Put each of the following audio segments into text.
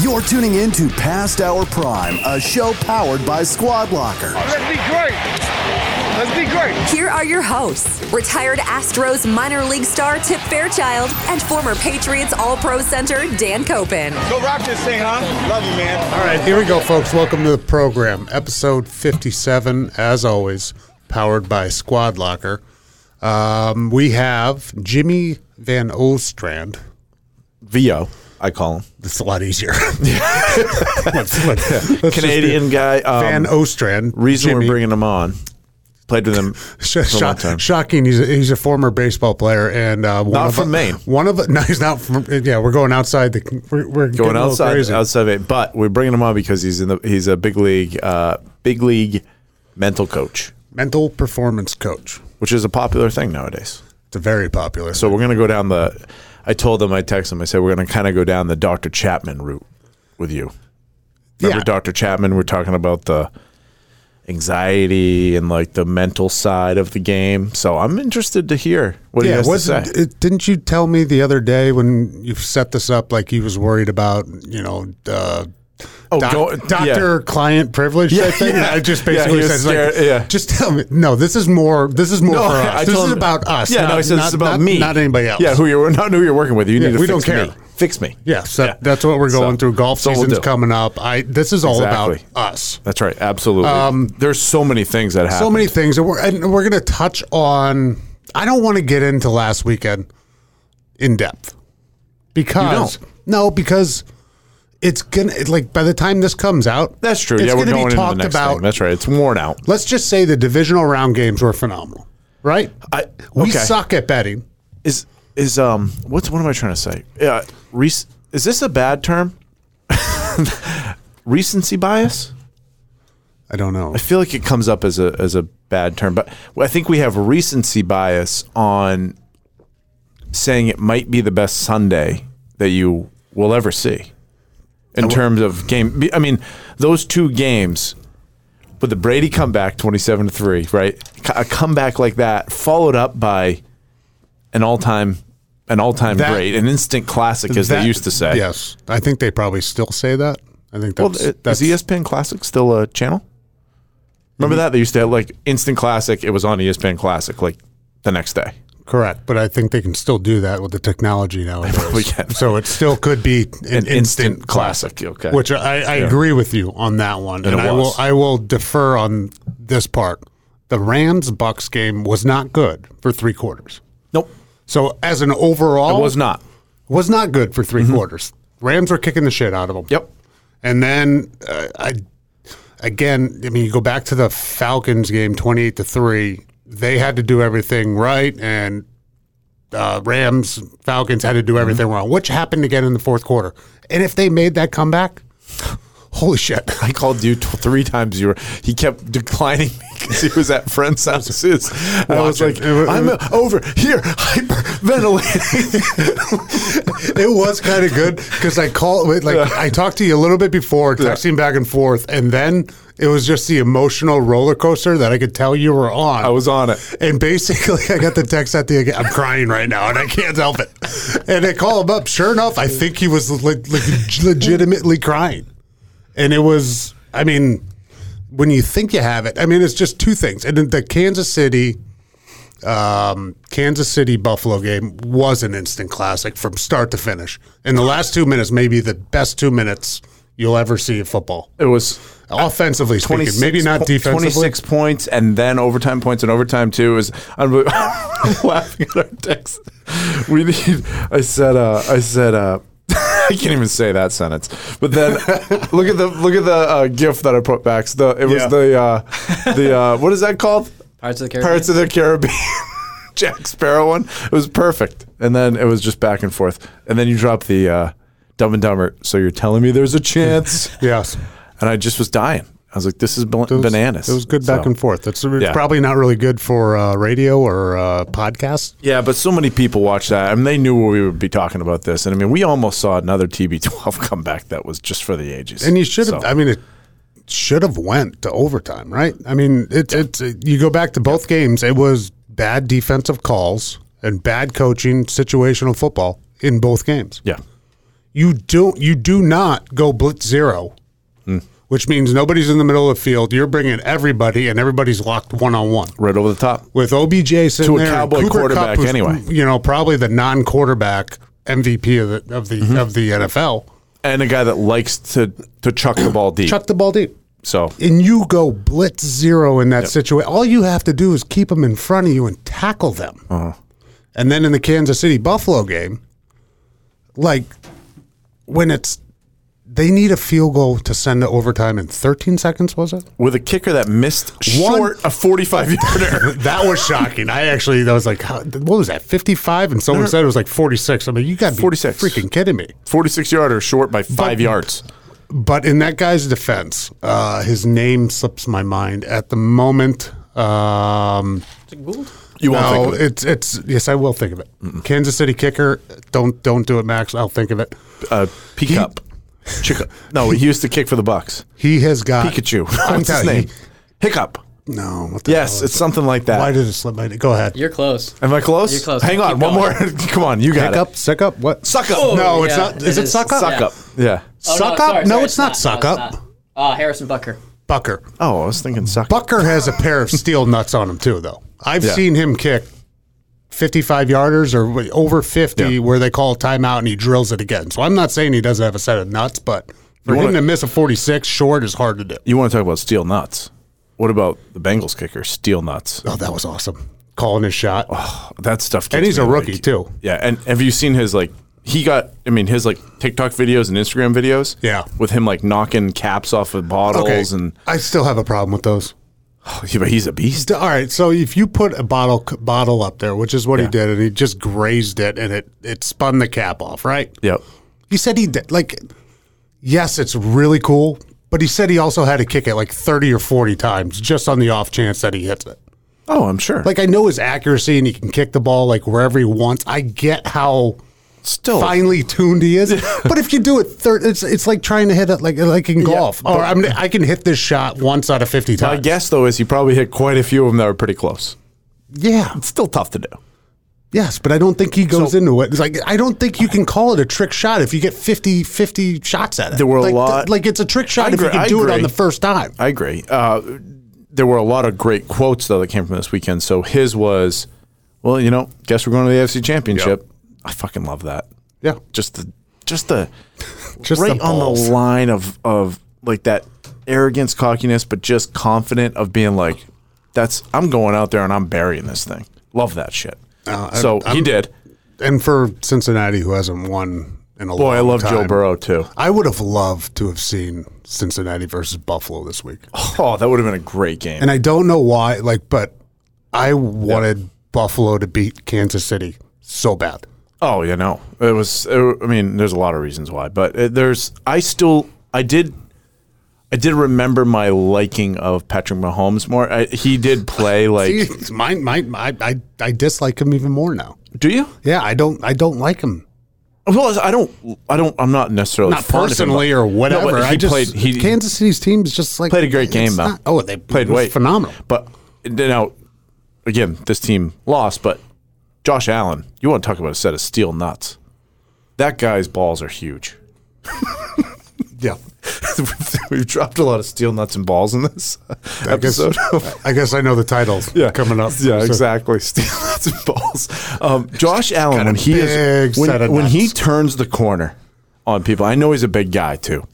You're tuning in to Past Our Prime, a show powered by Squad Locker. Let's be great. Let's be great. Here are your hosts retired Astros minor league star Tip Fairchild and former Patriots All Pro center Dan Koppen. Go rock this thing, huh? Love you, man. All right, here we go, folks. Welcome to the program, episode 57, as always, powered by Squad Locker. Um, we have Jimmy Van Ostrand. VO, I call him. That's a lot easier. Let's- let's- let's Canadian guy. Um, Van Ostrand. reason Jimmy. we're bringing him on. Played with him Sh- a long time. shocking. He's a, he's a former baseball player, and uh, one Not of from Maine. One of no, he's not from. Yeah, we're going outside. The we're, we're Going outside, Crazy. outside of it, but we're bringing him on because he's in the he's a big league, uh, big league mental coach, Mental performance coach. Which is a popular thing nowadays. It's a very popular. So we're gonna go down the. I told them, I texted them, I said we're gonna kind of go down the Dr. Chapman route with you. Remember Yeah. Dr. Chapman? We're talking about the anxiety and like the mental side of the game. So I'm interested to hear what he has to say. wasn't it, didn't you tell me the other day when you set this up like he was worried about you know uh, Oh, doc- go- doctor client privilege Yeah, I yeah. I just Yeah, he basically was said like, yeah. just tell me no this is more this is more No, for us I this is him- about us Yeah, not, no, I said not, is about not- me, not anybody else Yeah, who you're not who you're working with. You Yeah, need to we fix don't care. me. Fix me. that, Yeah. that's what we're going So, through golf so we'll season's coming up I this is all Exactly. about us That's right. Absolutely. There's so many things that happen. Um, so many things and we're, and we're going to touch on I don't want to get into last weekend in depth because no because it's gonna like by the time this comes out That's true. it's yeah, we're going be into the talked next about thing. That's right. It's worn out. let's just say the divisional round games were phenomenal right I, we okay. suck at betting Is is um what's what am I trying to say? Yeah, rec- is this a bad term? Recency bias. I don't know I feel like it comes up as a as a bad term, but I think we have recency bias on saying it might be the best Sunday that you will ever see in terms of game. I mean, those two games with the Brady comeback, twenty-seven to three, right? A comeback like that, followed up by an all-time, an all-time That- great, an instant classic, as That- they used to say. yes I think they probably still say that I think Well, that's, uh, is that's ESPN Classic still a channel? Remember mm-hmm. that they used to have like instant classic. It was on ESPN Classic like the next day. Correct but I think they can still do that with the technology nowadays can. so it still could be an, An instant, classic Okay. Which I, I agree with you on that one, and, it I will. I will defer on this part. The Rams Bucks game was not good for three quarters. nope. So as an overall, It was not. Mm-hmm. was not good for 3 quarters. Rams were kicking the shit out of them. Yep. And then uh, I again, I mean, you go back to the Falcons game, twenty-eight to three. They had to do everything right, and uh, Rams Falcons had to do everything Mm-hmm. wrong. Which happened again in the fourth quarter. And if they made that comeback, holy shit! I called you t- three times. You were. He kept declining me because he was at friends' houses. And I was like, I'm over here hyperventilating. it was kind of good because I called like I talked to you a little bit before, texting back and forth, and then it was just the emotional roller coaster that I could tell you were on. I was on it. And basically, I got the text at the. I'm crying right now, and I can't help it. And I call him up. Sure enough, I think he was like, like legitimately crying, and it was. I mean, when you think you have it, I mean, it's just two things. And the Kansas City, um, Kansas City Buffalo game was an instant classic from start to finish. In the last two minutes, maybe the best two minutes you'll ever see of football. It was Offensively speaking, maybe not defensively. 26 points and then overtime points and overtime too is. I'm laughing at our text. We need. I said. Uh, I said. Uh, can't even say that sentence. But then look at the look at the uh, gift that I put back. So the, it was Yeah. the uh, the uh, what is that called? Pirates of the Caribbean. Pirates of the Caribbean. Jack Sparrow one. It was perfect. And then it was just back and forth. And then you drop the uh, Dumb and Dumber. So you're telling me there's a chance? Yes. and I just was dying. I was like, this is was- bananas. It was good back So- and forth. It's, it's Yeah. probably not really good for uh, radio or uh, podcast. Yeah, but so many people watch that. I mean, they knew we would be talking about this. And I mean, we almost saw another TB12 come back that was just for the ages. And you should have. So- I mean, it should have went to overtime, right? I mean, it's it's you go back to both games. It was bad defensive calls and bad coaching, situational football in both games. Yeah. You don't. You do not go blitz zero, which means nobody's in the middle of the field. You're bringing everybody, and everybody's locked one on one. Right over the top. with OBJ sitting To a there, Cowboy quarterback was, anyway. You know, probably the non-quarterback MVP of the of the Mm-hmm. of the NFL. And a guy that likes to to chuck the ball deep. Chuck the ball deep, So and you go blitz zero in that situation. All you have to do is keep them in front of you and tackle them. Uh-huh. And then in the Kansas City Buffalo game, like when it's they need a field goal to send to overtime in 13 seconds. Was it? with a kicker that missed One- short a 45 yarder. That was shocking. I actually, that was like, how, what was that, 55? And someone said it was like 46. I mean, you got to be 46. freaking kidding me. 46 yarder short by five But- yards. But in that guy's defense, uh, his name slips my mind at the moment. Um, You won't no, it. it's it's yes, I will think of it. Kansas City kicker, don't don't do it, Max. I'll think of it. Uh, Peacup. Chica. No, he used to kick for the Bucks. He has got Pikachu. What's his name? you, Hiccup. no, what the Yes, hell it's is something like that. Why did it slip my? Go ahead. You're close. Am I close? You're close. Hang on, one more. going. Come on, you got Hiccup, it. sick up, what? Suck up. Oh, no, it's not. Is it, is. suck up? Suck up. Yeah. Oh, Suck no, up? sorry, No, sorry, it's not suck no, up. not. Uh, Harrison Butker. Butker. Oh, I was thinking suck. Butker has a pair of steel nuts on him too, though. I've Yeah. seen him kick 55 yarders or over 50 Yeah. where they call a timeout and he drills it again. So I'm not saying he doesn't have a set of nuts, but for You wanna- to miss a 46 short is hard to do. You want to talk about steel nuts? What about the Bengals kicker, steel nuts? Oh, that was awesome. Calling his shot. Oh, that stuff. and he's a rookie like- too. Yeah, and have you seen his like? He got. I mean, his like TikTok videos and Instagram videos. Yeah. with him like knocking caps off of bottles Okay. and. I still have a problem with those. Yeah, but he's a beast. All right, so if you put a bottle bottle up there, which is what he did, and he just grazed it and it it spun the cap off, right? Yep. He said he did like yes, it's really cool, but he said he also had to kick it like 30 or 40 times just on the off chance that he hits it. Oh, I'm sure. Like I know his accuracy and he can kick the ball like wherever he wants. I get how still. finely tuned he is, but if you do it, thir- it's it's like trying to hit it like like in golf. or I mean, I can hit this shot once out of 50 My times. guess though is he probably hit quite a few of them that were pretty close. yeah, It's still tough to do. yes, but I don't think he goes So- into it. It's like I don't think you can call it a trick shot if you get 50 50 shots at it. There were a like, lot- like it's a trick shot I if you can do it on the first time. I agree. Uh, there were a lot of great quotes though that came from this weekend. So his was, well, you know, guess we're going to the AFC Championship. I fucking love that. Yeah. Just the, just the, Just right the on the line of of like that arrogance, cockiness, but just confident of being like, that's I'm going out there and I'm burying this thing. Love that shit. Uh, so I'm- he did. And for Cincinnati, who hasn't won in a long time. Boy, long I love Joe Burrow too. I would have loved to have seen Cincinnati versus Buffalo this week. Oh, that would have been a great game. And I don't know why, like, but I wanted Buffalo to beat Kansas City so bad. Oh, you know, it was. I mean, there's a lot of reasons why, but uh, there's. I still, I did, I did remember my liking of Patrick Mahomes more. I, he did play like. See, it's mine, mine, I, I, dislike him even more now. do you? Yeah, I don't, I don't like him. Well, I don't. I don't. I'm not necessarily Not of him, personally or whatever. he I just played. He Kansas City's team is just like played a great game though. not- oh, they played it was way phenomenal. But now, again, this team lost. But Josh Allen, you want to talk about a set of steel nuts? That guy's balls are huge. Yeah, We've dropped a lot of steel nuts and balls in this I guess, episode. I guess I know the title coming up. Yeah, So- exactly. Steel nuts and balls. Um, Josh Allen, when he is when, when he turns the corner on people, I know he's a big guy too.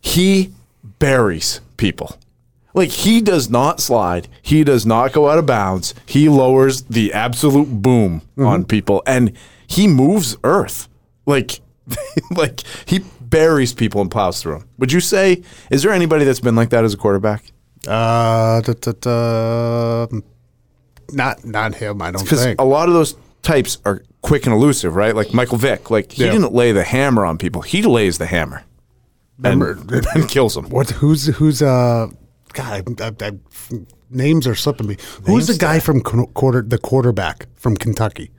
He buries people. Like he does not slide. He does not go out of bounds. He lowers the absolute boom Mm-hmm. on people, and he moves Earth. Like, like he buries people and plows through them. Would you say? Is there anybody that's been like that as a quarterback? Uh, da, da, da, not not him. I don't because think. a lot of those types are quick and elusive, right? Like Michael Vick, like he Yeah. didn't lay the hammer on people; he lays the hammer and, and kills them. What? Who's who's uh? God, I, I, I, names are slipping me. Who's the guy from quarter the quarterback from Kentucky?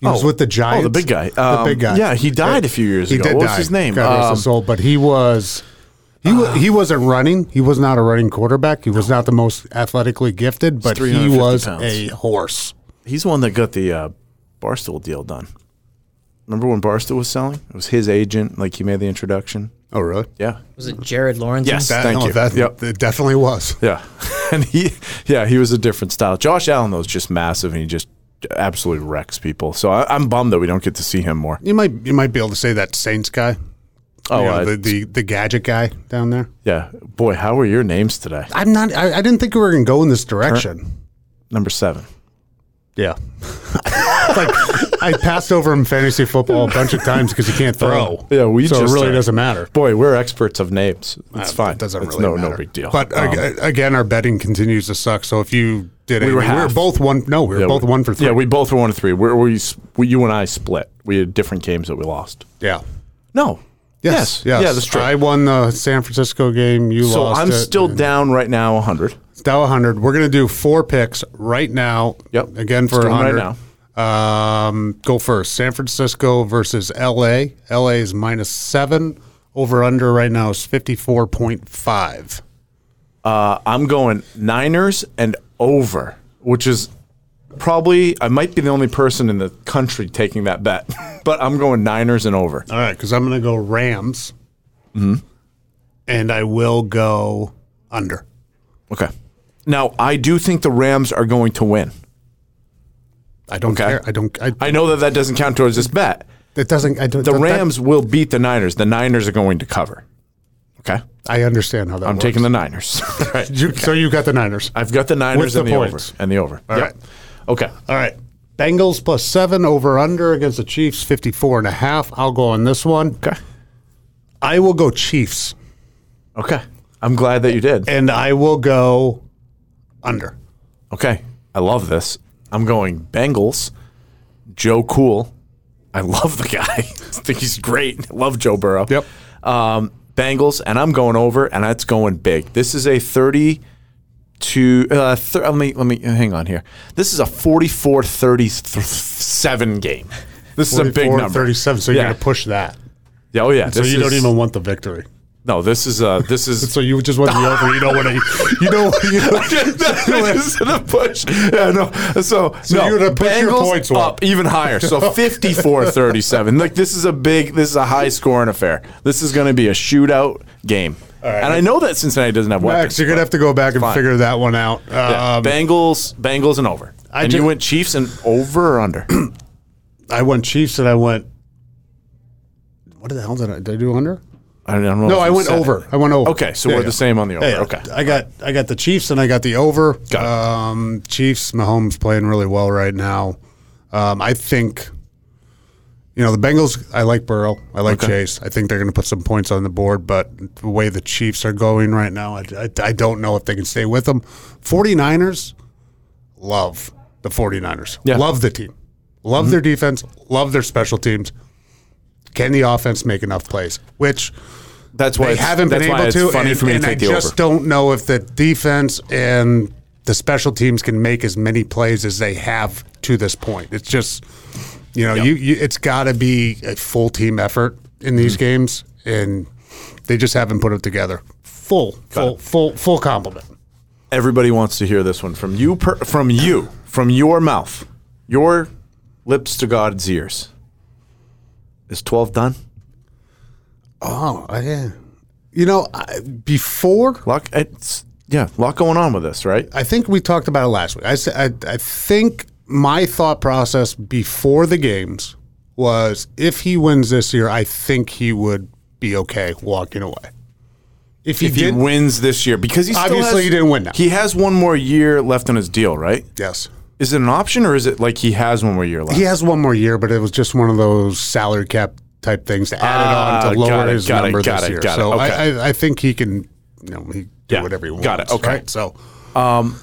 He was Oh. with the Oh, Giants. the big guy. the Um, big guy. yeah, he died a few years he ago. Did What was his name? God rest Um, his soul. But he was. He, wa- he wasn't running. He was not a running quarterback. He was not the most athletically gifted, but he was pounds. a horse. He's the one that got the uh, Barstool deal done. Remember when Barstool was selling? It was his agent. Like he made the introduction. Oh, really? Yeah. Was it Jared Lorenzen? Yes. That, Thank no, you. That, Yep. It definitely was. Yeah. and he, yeah, he was a different style. Josh Allen though is just massive, and he just absolutely wrecks people. So I, I'm bummed that we don't get to see him more. You might you might be able to say that Saints guy. Oh, You know, uh, the, the the gadget guy down there. yeah. Boy, how are your names today? I'm not. I, I didn't think we were going to go in this direction. Number seven. Yeah. like I passed over him fantasy football a bunch of times because he can't throw. Yeah, we so just it really are- doesn't matter. Boy, we're experts of names. It's Uh, fine. It doesn't it's really no matter. no big deal. But Um, ag- again, our betting continues to suck. So if you did it, We were we were both one. No, we were yeah, both we- one for three. Yeah, we both were one to three. We're, we, we you and I split. We had different games that we lost. yeah. No. Yes, yes, Yeah, that's true. I won the San Francisco game. You so lost. So I'm it, still down right now 100. It's 100. We're going to do four picks right now. Yep. Again for Let's do 'em right 100. Um, go first. San Francisco versus LA. LA is minus seven. Over under right now is 54.5. Uh, I'm going Niners and over, which is probably I might be the only person in the country taking that bet, but I'm going Niners and over. All right, because I'm going to go Rams. Mm-hmm. And I will go under. Okay. Now I do think the Rams are going to win. I don't Okay. care. I don't. I, I know that that doesn't count towards this bet. it doesn't. I don't. The that- Rams will beat the Niners. The Niners are going to cover. Okay. I understand how that I'm works. taking the Niners. right. You, So you got the Niners. I've got the Niners the and the points? over and the over. All Yep. right. Okay. All right. Bengals plus seven over under against the Chiefs, 54 and a half. I'll go on this one. Okay. I will go Chiefs Okay. I'm glad that you did. and I will go under. Okay. I love this. I'm going Bengals. Joe Cool. I love the guy. I think he's great. Love Joe Burrow. Yep. Um, Bengals, and I'm going over, and that's going big. This is a 30 to uh, th- let me let me hang on here. This is a 44-37 game. This is a big number. 37. So you're Yeah. to push that. Yeah, Oh yeah. So this you don't is- even want the victory. No, this is uh this is So you just want the over. You don't want to. You know. You know is the push. Yeah, no. So, no, you're gonna push your points up. up even higher. So 54-37. Like this is a big this is a high scoring affair. This is going to be a shootout game. And I know that Cincinnati doesn't have weapons. Max, you're going to have to go back and Fine. figure that one out. Yeah, Um, Bengals, Bengals, and over. I and ju- you went Chiefs and over or under? I went Chiefs and I went. What the hell did I, did I do under? I don't know. No, I went said it. over. I went over. Okay, so Yeah, we're yeah. the same on the over. Yeah. Okay. I got I got the Chiefs and I got the over. Got. Um, Chiefs, Mahomes playing really well right now. Um, I think, you know, the Bengals. I like Burrow. I like Okay. Chase. I think they're going to put some points on the board. But the way the Chiefs are going right now, I, I, I don't know if they can stay with them. 49ers, love the 49ers. Yeah. Mm-hmm. Love the team. Love their defense. Love their special teams. Can the offense make enough plays? Which That's why they haven't been able to. Funny and, for me and to I the just over. don't know if the defense and the special teams can make as many plays as they have to this point. It's just, you know, you, you it's got to be a full team effort in these Mm-hmm. games, and they just haven't put it together. Full, full, full, full compliment. Everybody wants to hear this one from you, per, from you, from your mouth, your lips to God's ears. Is twelve done? Oh, yeah. You know, I, before Lot, it's yeah, a lot going on with this, right? I think we talked about it last week. I said I, I think my thought process before the games was if he wins this year, I think he would be okay walking away. If he If he wins this year, because he Obviously has- he didn't win now. He has one more year left on his deal, right? yes, Is it an option or is it like he has one more year left? he has one more year, but it was just one of those salary cap type things to add Ah, it on to lower it, his got it, number got this it, year. got it. so Okay. I, I, think he can, you know, he do Yeah, whatever he wants. got it, okay. right? So Um,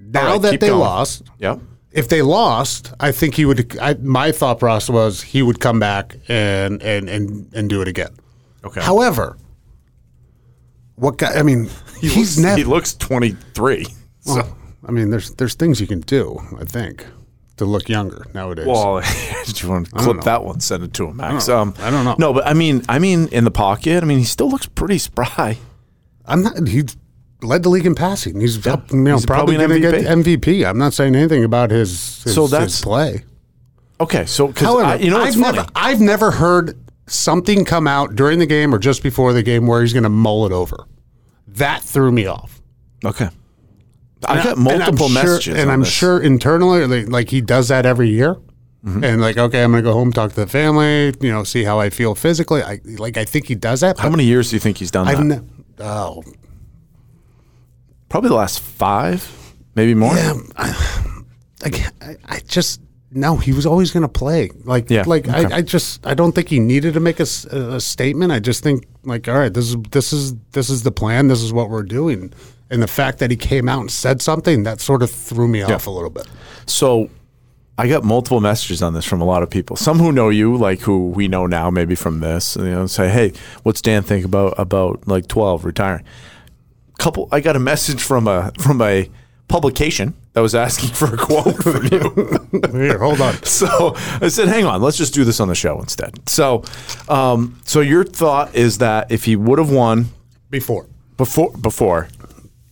now right, that they going. lost, yeah. if they lost, I think he would. I, my thought process was he would come back and and and and do it again. Okay. However, what guy? I mean, he's looks, never. He looks twenty three. So. I mean, there's there's things you can do. I think to look younger nowadays. Well, did you want to clip that one? Send it to him, Max. know. Um, I don't know. No, but I mean, I mean, in the pocket, I mean, he still looks pretty spry. I'm not. He led the league in passing. He's up, you know, He's probably, probably going to get MVP. I'm not saying anything about his his, So his that's- play. Okay, so However, you know I've never I've never heard something come out during the game or just before the game where he's going to mull it over. That threw me off. okay, I got And I'm multiple sure- messages, and on I'm this. sure internally, like, like he does that every year. Mm-hmm. And like, okay, I'm gonna go home, talk to the family, you know, see how I feel physically. I like, I think he does that. How many years do you think he's done I've that? ne- oh, Probably the last five, maybe more. yeah, I, I, I just no. He was always gonna play. Like, Yeah, like okay. I, I just I don't think he needed to make a statement. I just think like, all right, this is this is this is the plan. This is what we're doing. And the fact that he came out and said something that sort of threw me off a little bit. So I got multiple messages on this from a lot of people. Some who know you, like who we know now, maybe from this, you know, say, "Hey, what's Dan think about about like twelve retiring?" Couple, I got a message from a from a publication that was asking for a quote from you. Here, hold on. so I said, "Hang on, let's just do this on the show instead." So, um, so your thought is that if he would have won Before, before before,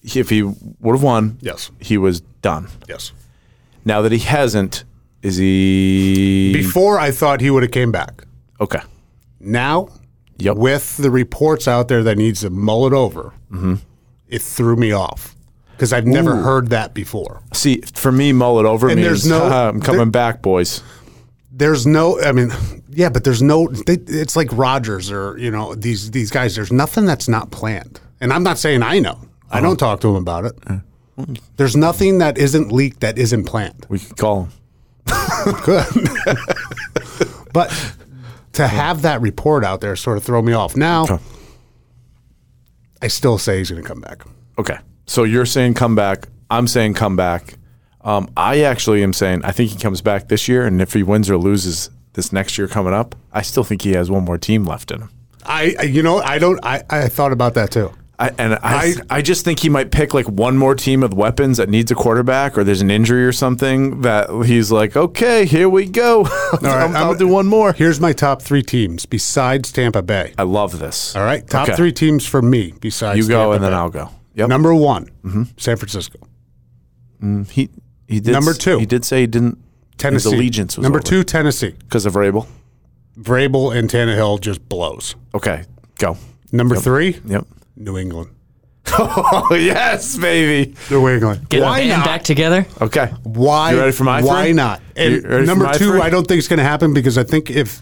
if he would have won, Yes. he was done. yes. Now that he hasn't, is he Before I thought he would have came back. okay? Now, Yep. with the reports out there that needs to mull it over, mm-hmm. it threw me off because I've never heard that before. See, for me, mull it over And means there's no- "Haha, I'm coming there- back, boys. There's no, I mean, yeah, but there's no. They, it's like Rogers or you know these these guys. There's nothing that's not planned, and I'm not saying I know. I don't talk to him about it. There's nothing that isn't leaked that isn't planned. We could call him. Good. but to have that report out there sort of throw me off. Now, Okay. I still say he's going to come back. Okay, so you're saying come back. I'm saying come back. Um, I actually am saying I think he comes back this year, and if he wins or loses this next year coming up, I still think he has one more team left in him. I, I- you know, I don't. I, I thought about that too. I, and I, I, just think he might pick like one more team with weapons that needs a quarterback, or there's an injury or something that he's like, okay, here we go. I'll, I'll do one more. Here's my top three teams besides Tampa Bay. I love this. All right, top Okay. three teams for me besides You go, Tampa and then Bay. I'll go. Yep. Number one, mm-hmm. San Francisco. Mm, he he did Number two. He did say he didn't. Tennessee. His allegiance was number over. two, Tennessee. because of Rabel. Vrabel and Tannehill just blows. Okay, go. Number three, Yep. New England. Oh yes, baby. New England. Get Why a band not? back together. Okay. Why? You ready for my Why three? not? And number two, three? I don't think it's going to happen because I think if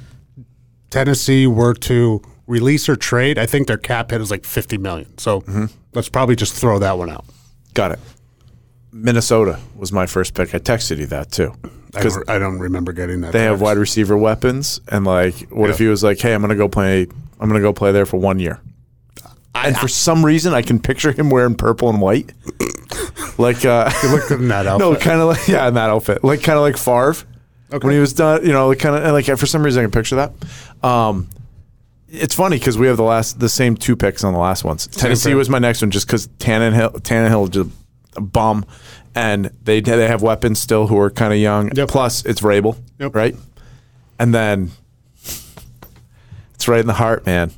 Tennessee were to release or trade, I think their cap hit is like fifty million. So Mm-hmm. let's probably just throw that one out. Got it. Minnesota was my first pick. I texted you that too. Because don't, I don't remember getting that. they have wide receiver weapons, and like, what if he was like, "Hey, I'm gonna go play. I'm gonna go play there for one year." And for some reason, I can picture him wearing purple and white, like uh, You looked in that outfit. no, kind of like yeah, in that outfit, like kind of like Favre when he was done. You know, like kind of like for some reason I can picture that. Um, it's funny because we have the last the same two picks on the last ones. Tennessee was my next one just because Tannehill Tannehill just a bum, and they they have weapons still who are kind of young. Yep. Plus it's Vrabel, Yep. right? And then it's right in the heart, man.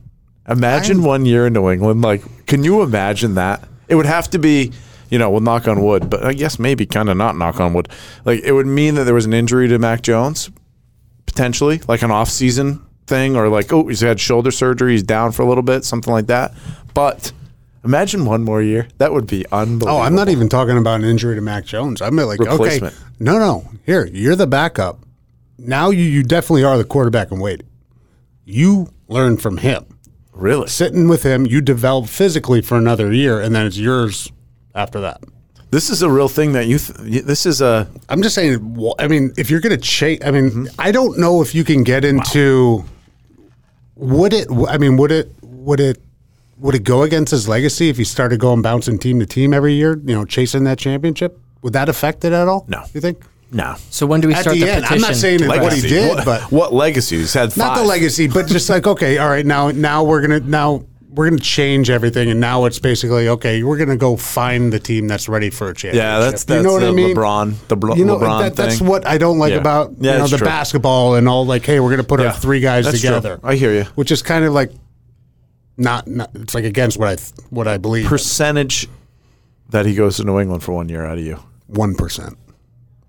Imagine one year in New England. Like, can you imagine that? It would have to be, you know, we'll knock on wood, but I guess maybe kind of not knock on wood. Like, it would mean that there was an injury to Mac Jones, potentially, like an off-season thing, or like, oh, he's had shoulder surgery, he's down for a little bit, something like that. But imagine one more year. That would be unbelievable. Oh, I'm not even talking about an injury to Mac Jones. I'm like, Replacement. okay, no, no. Here, you're the backup. Now you, you definitely are the quarterback and waiting. You learn from him. Really. Sitting with him, you develop physically for another year, and then it's yours after that. This is a real thing that you. Th- this is a. I'm just saying. I mean, if you're going to chase, I mean, I don't know if you can get into. Would it? I mean, would it? Would it? Would it go against his legacy if he started going bouncing team to team every year? You know, chasing that championship. Would that affect it at all? No. You think? No. So when do we At start the the, end, petition? I'm not saying it's what he did, what, but what legacy? He's had not the legacy, but just like okay, all right, now now we're gonna now we're gonna change everything, and now it's basically okay, we're gonna go find the team that's ready for a championship. Yeah, that's that's you know what the I mean? LeBron, the Bro- You know LeBron that, that's thing. what I don't like Yeah. about Yeah, you know the true. basketball and all. Like, hey, we're gonna put Yeah. our three guys That's true. together. I hear you. Which is kind of like not, not it's like against what I what I believe. percentage that he goes to New England for one year out of you. One percent.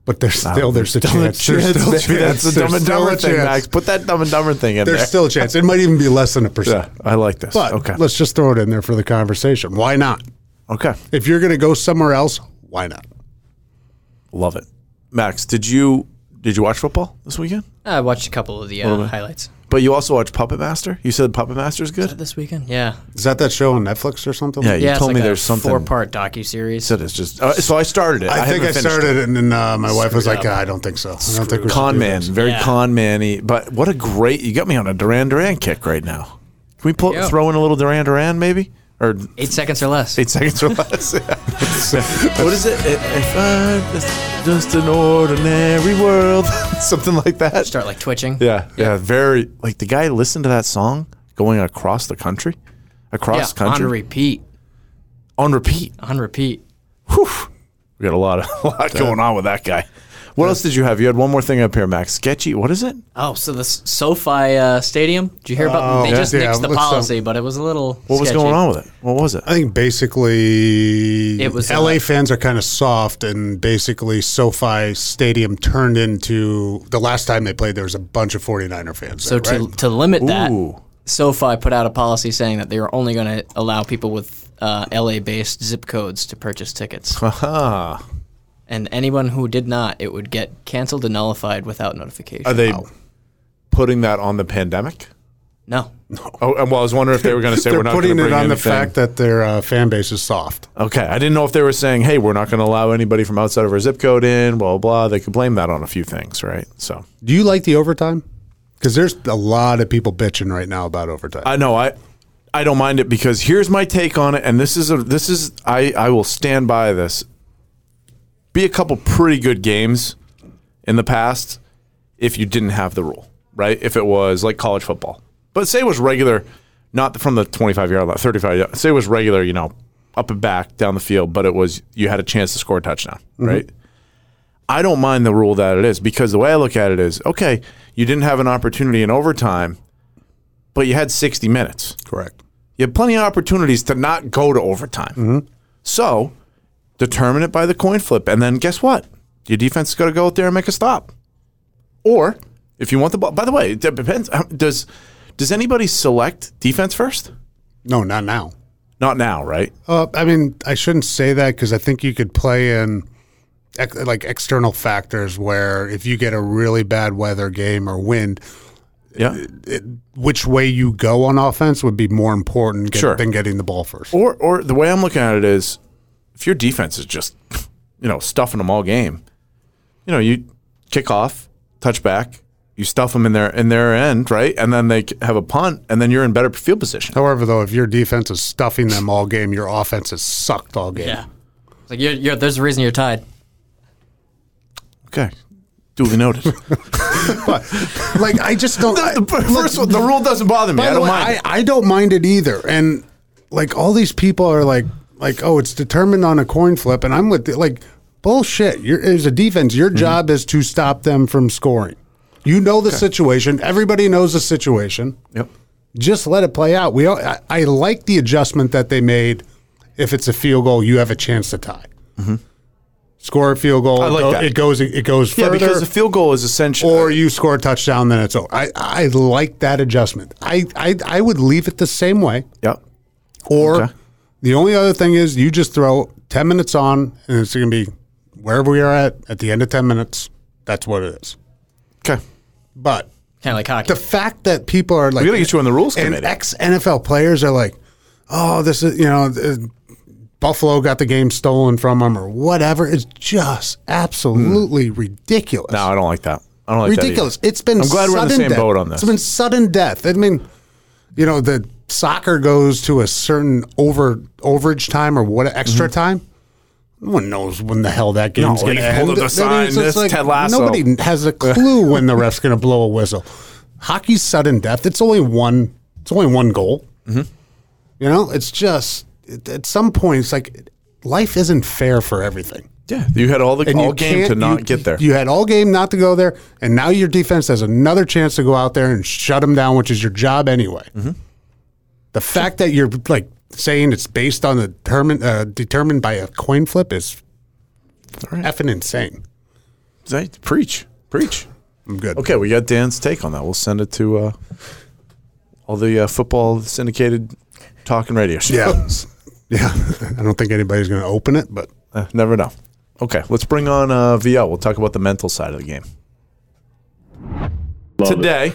But there's still there's a Dumb and chance. There's still a Maybe chance. That's the There's dumb and still a dumber thing, chance. Max. Put that dumb and dumber thing in There's there. There's still a chance. It might even be less than a percent. yeah, I like this. But okay. let's just throw it in there for the conversation. Why not? Okay. If you're going to go somewhere else, why not? Love it. Max, did you did you watch football this weekend? I watched a couple of the uh, highlights But you also watched Puppet Master? You said Puppet Master is good? this weekend. Yeah, Is that that show on Netflix or something? Yeah, you yeah. It's told like me a there's something four-part docu series. said it's just uh, so I started it. I, think haven't I finished started it. it, and then uh, my wife was Screwed like, up. "Ah, "I don't think so. I don't think we should con do man, this." very Yeah. con man-y. But what a great you got me on a Duran Duran kick right now. Can we pull Yeah. throw in a little Duran Duran maybe? Or Eight seconds or less. eight seconds or less. what is it? If I'm just, just an ordinary world, something like that. Start like twitching. Yeah, yeah, very like the guy listened to that song going across the country, across Yeah, country on repeat. on repeat. On repeat. Whew. We got a lot of a lot going on with that guy. What else did you have? You had one more thing up here, Max. Sketchy. What is it? Oh, so the SoFi uh, Stadium. Did you hear about? they just Yeah, nixed the what's policy, but it was a little. What was sketchy. going on with it? What was it? I think basically It was, LA uh, fans are kind of soft, and basically SoFi Stadium turned into the last time they played. There was a bunch of 49er fans. So there, to right? to limit that, Ooh. SoFi put out a policy saying that they were only going to allow people with uh, LA-based zip codes to purchase tickets, and anyone who did not, it would get canceled and nullified without notification. are they putting that on the pandemic? No. Oh, and well, I was wondering if they were going to say they're we're not putting going to it bring on the anything. fact that their uh, fan base is soft. Okay, I didn't know if they were saying, "Hey, we're not going to allow anybody from outside of our zip code in." Blah blah. blah. They could blame that on a few things, right? So Do you like the overtime? Because there's a lot of people bitching right now about overtime. I know I I don't mind it because here's my take on it, and this is a this is I I will stand by this. Be a couple pretty good games in the past if you didn't have the rule, right? If it was like college football, but say it was regular, not from the 25 yard line, 35. yard- Say it was regular, you know, up and back down the field, but it was you had a chance to score a touchdown, mm-hmm. right? I don't mind the rule that it is because the way I look at it is okay, you didn't have an opportunity in overtime, but you had 60 minutes. Correct. You have plenty of opportunities to not go to overtime. Mm-hmm. So determine it by the coin flip. And then guess what? Your defense is going to go out there and make a stop. Or if you want the ball, by the way, it depends. Does, does anybody select defense first? No, not now. Not now, right? Uh, I mean, I shouldn't say that because I think you could play in like external factors where if you get a really bad weather game or wind, Yeah. which way you go on offense would be more important get- Sure. than getting the ball first. Or, or the way I'm looking at it is if your defense is just, you know, stuffing them all game, you know, you kick off, touch back, you stuff them in their in their end, right? And then they have a punt, and then you're in better field position. However, though, if your defense is stuffing them all game, your offense has sucked all game. Yeah. It's like you're, you're, there's a reason you're tied. Okay. Duly noted. Like I just don't. I- the, first one, the rule doesn't bother me. By I the don't way, mind. I. I don't mind it either. And like all these people are like, like, oh, it's determined on a coin flip, and I'm with the, like bullshit. You're, as a defense, Mm-hmm. your job is to stop them from scoring. You know the situation. Everybody knows the situation. Yep. Just let it play out. We, all- I, I like the adjustment that they made. If it's a field goal, you have a chance to tie. Score a field goal. Mm-hmm. I like it, go- that. it goes. It goes Yeah, further because the field goal is essential. or you score a touchdown, then it's over. I, I like that adjustment. I, I I would leave it the same way. yep. Or Okay. The only other thing is you just throw ten minutes on, and it's going to be wherever we are at at the end of ten minutes. That's what it is. Okay. But Kind of like hockey. the fact that people are like, We gotta get you on the rules and committee. ex NFL players are like, oh, this is you know. Buffalo got the game stolen from them, or whatever. It's just absolutely hmm. ridiculous. No, I don't like that. I don't like ridiculous. that. either. It's been. I'm glad we're in the sudden same death. boat on this. It's been sudden death. I mean, you know, the soccer goes to a certain over overage time or what extra time. No one knows when the hell that game's Mm-hmm. No, going to end. the sign, it's just this Ted Lasso. Nobody has a clue when the ref's going to blow a whistle. Hockey's sudden death. It's only one. It's only one goal. Mm-hmm. You know, it's just it, at some point, it's like life isn't fair for everything. Yeah, you had all the And all game to not you- get there. You had all game not to go there, and now your defense has another chance to go out there and shut them down, which is your job anyway. Mm-hmm. The fact that you're like saying it's based on the determined uh, determined by a coin flip is effing insane. Say, preach, preach. I'm good. Okay, we got Dan's take on that. We'll send it to uh, all the uh, football syndicated talking radio shows. Yeah. Yeah. I don't think anybody's going to open it, but Uh, never know. Okay, let's bring on uh, VL. We'll talk about the mental side of the game. Today,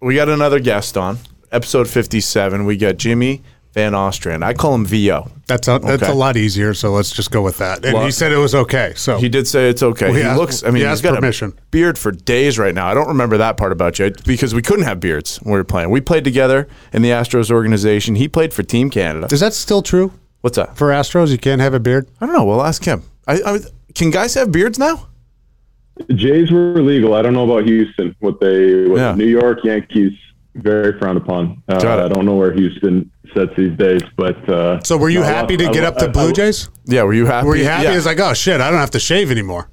we got another guest on episode 57. We got Jimmy Van Ostrand. I call him VO. that's a, that's Okay. a lot easier. So let's just go with that. And Well- he said it was okay. So He did say it's okay. Well, he he looks. I mean, he he's asked got permission. a beard for days right now. I don't remember that part about you because we couldn't have beards when we were playing. We played together in the Astros organization. He played for Team Canada. is that still true What's that? for Astros? You can't have a beard. I don't know. We'll ask him. I, I can guys have beards now? Jays were illegal. I don't know about Houston. What they, what Yeah. New York Yankees very frowned upon. Uh, Got it. I don't know where Houston sets these days, but uh, So were you no, I happy love- to get I up to Blue I- Jays? Yeah. Were you happy? Were you happy? Yeah. It's like, oh shit, I don't have to shave anymore.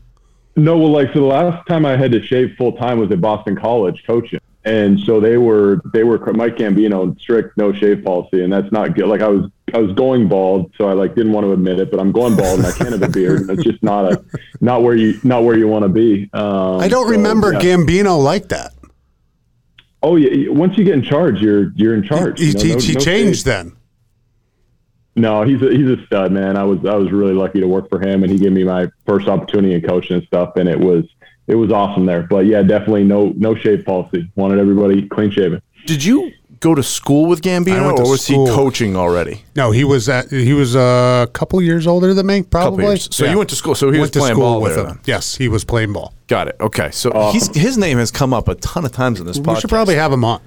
No, well, like so the last time I had to shave full time was at Boston College coaching, and so they were they were Mike Gambino strict no shave policy, and that's not good. Like I was I was going bald, so I like didn't want to admit it, but I'm going bald and I can't have a beard. It's just not a not where you not where you want to be. Um, I don't so, remember yeah. Gambino like that. Oh yeah, once you get in charge, you're you're in charge. He, you know, he, no- he no changed shave. then. No, he's a, he's a stud, man. I was I was really lucky to work for him, and he gave me my first opportunity in coaching and stuff, and it was it was awesome there. But yeah, definitely no no shave policy. Wanted everybody clean shaven. Did you go to school with I Gambino, went or was school. he coaching already? No, he was at, he was uh, a couple years older than me, probably. years. So you went to school- so he Went to playing school ball with there him. then. Yes, he was playing ball. Got it. Okay. So uh, he's, his name has come up a ton of times in this podcast. We should probably have him on.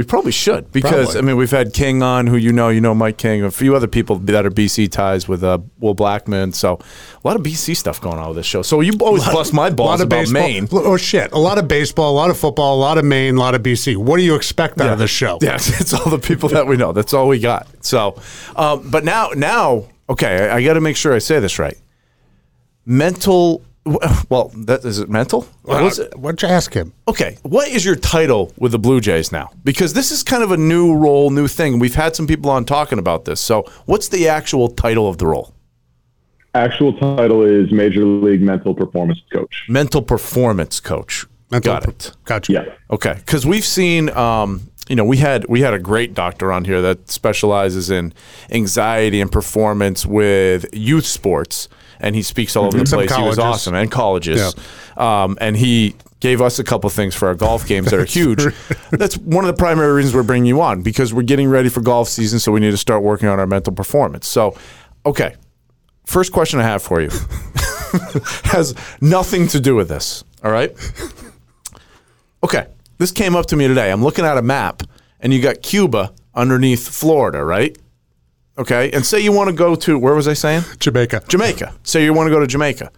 We probably should because Probably. I mean we've had King on, who you know, you know Mike King, a few other people that are BC ties with uh, Will Blackman. So a lot of BC stuff going on with this show. So you always bust my balls about baseball. Maine. Oh shit! A lot of baseball, a lot of football, a lot of Maine, a lot of BC. What do you expect out of this show? Yeah, it's all the people that we know. That's all we got. So, um, but now, now, okay, I, I got to make sure I say this right. Mental. Well, that is it. Mental. What is it? What'd you ask him? Okay, what is your title with the Blue Jays now? Because this is kind of a new role, new thing. We've had some people on talking about this. So, what's the actual title of the role? Actual title is Major League Mental Performance Coach. Mental performance coach. Mental Got per- it. Gotcha. Yeah. Okay, because we've seen, um, you know, we had we had a great doctor on here that specializes in anxiety and performance with youth sports, and he speaks all over the place. He was awesome, and colleges, um, and he gave us a couple things for our golf games that are huge. That's one of the primary reasons we're bringing you on because we're getting ready for golf season, so we need to start working on our mental performance. So, okay, first question I have for you has nothing to do with this. All right. Okay, this came up to me today. I'm looking at a map, and you got Cuba underneath Florida, right? Okay, and say you want to go to where was I saying? Jamaica. Jamaica. Say you want to go to Jamaica.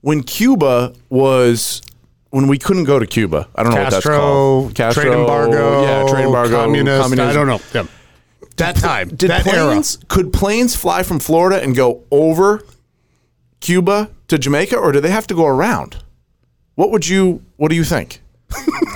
When Cuba was when we couldn't go to Cuba, I don't know what that's Castro, called. Castro, trade embargo, yeah, trade embargo, communist. communism. I don't know. Yeah. That time, Did that planes could planes fly from Florida and go over Cuba to Jamaica, or do they have to go around? What would you? What do you think?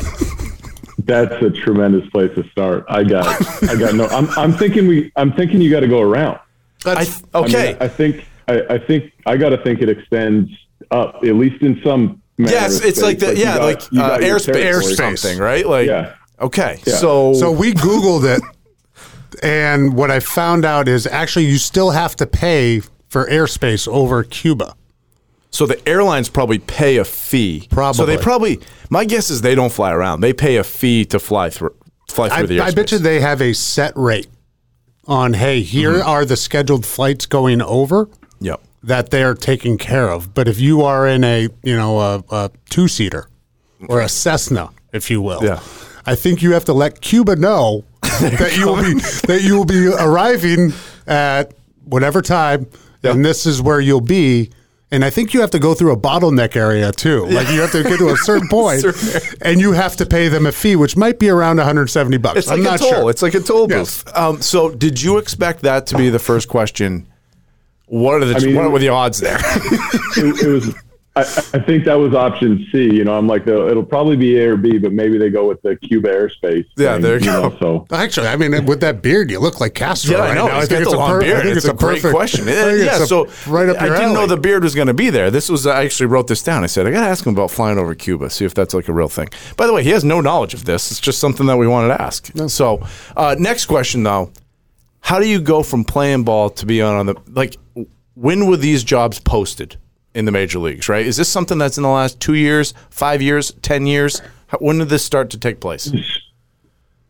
That's a tremendous place to start. I got I got no. I'm I'm thinking we. I'm thinking you got to go around. I, I mean, okay. I think I, I think I got to think it extends up at least in some. manner Yes, it's space. like the you yeah, got- like you uh, got your airspace, territory. something, right? Like Yeah. okay, Yeah. so So we Googled it, and what I found out is actually you still have to pay for airspace over Cuba. So the airlines probably pay a fee. Probably. So they Probably. my guess is they don't fly around. They pay a fee to fly through fly through I, the airspace. I bet you they have a set rate on, hey, here Mm-hmm. are the scheduled flights going over Yep. that they're taking care of. But if you are in a, you know, a, a two seater or a Cessna, if you will, Yeah. I think you have to let Cuba know that you will be that you will be arriving at whatever time, and this is where you'll be. And I think you have to go through a bottleneck area too. Like you have to get to a certain point, and you have to pay them a fee, which might be around 170 bucks. It's I'm like not a toll. sure. It's like a toll Yes. booth. Um, so did you expect that to be the first question? What are the I mean, what were the odds there? it, it was. I, I think that was option C. You know, I'm like, the, it'll probably be A or B, but maybe they go with the Cuba airspace. Yeah, thing, there you know, go. so Actually, I mean, with that beard, you look like Castro. Yeah, right I know. Now. He's think got it's the long per- I beard. think It's, a, great perfect- question. I think yeah, it's so right up I didn't know the beard was going to be there. This was I actually wrote this down. I said I got to ask him about flying over Cuba, see if that's like a real thing. By the way, he has no knowledge of this. It's just something that we wanted to ask. So, uh, next question though, how do you go from playing ball to be on, on the like? When were these jobs posted in the major leagues? Right? Is this something that's in the last two years, five years, ten years? How, when did this start to take place?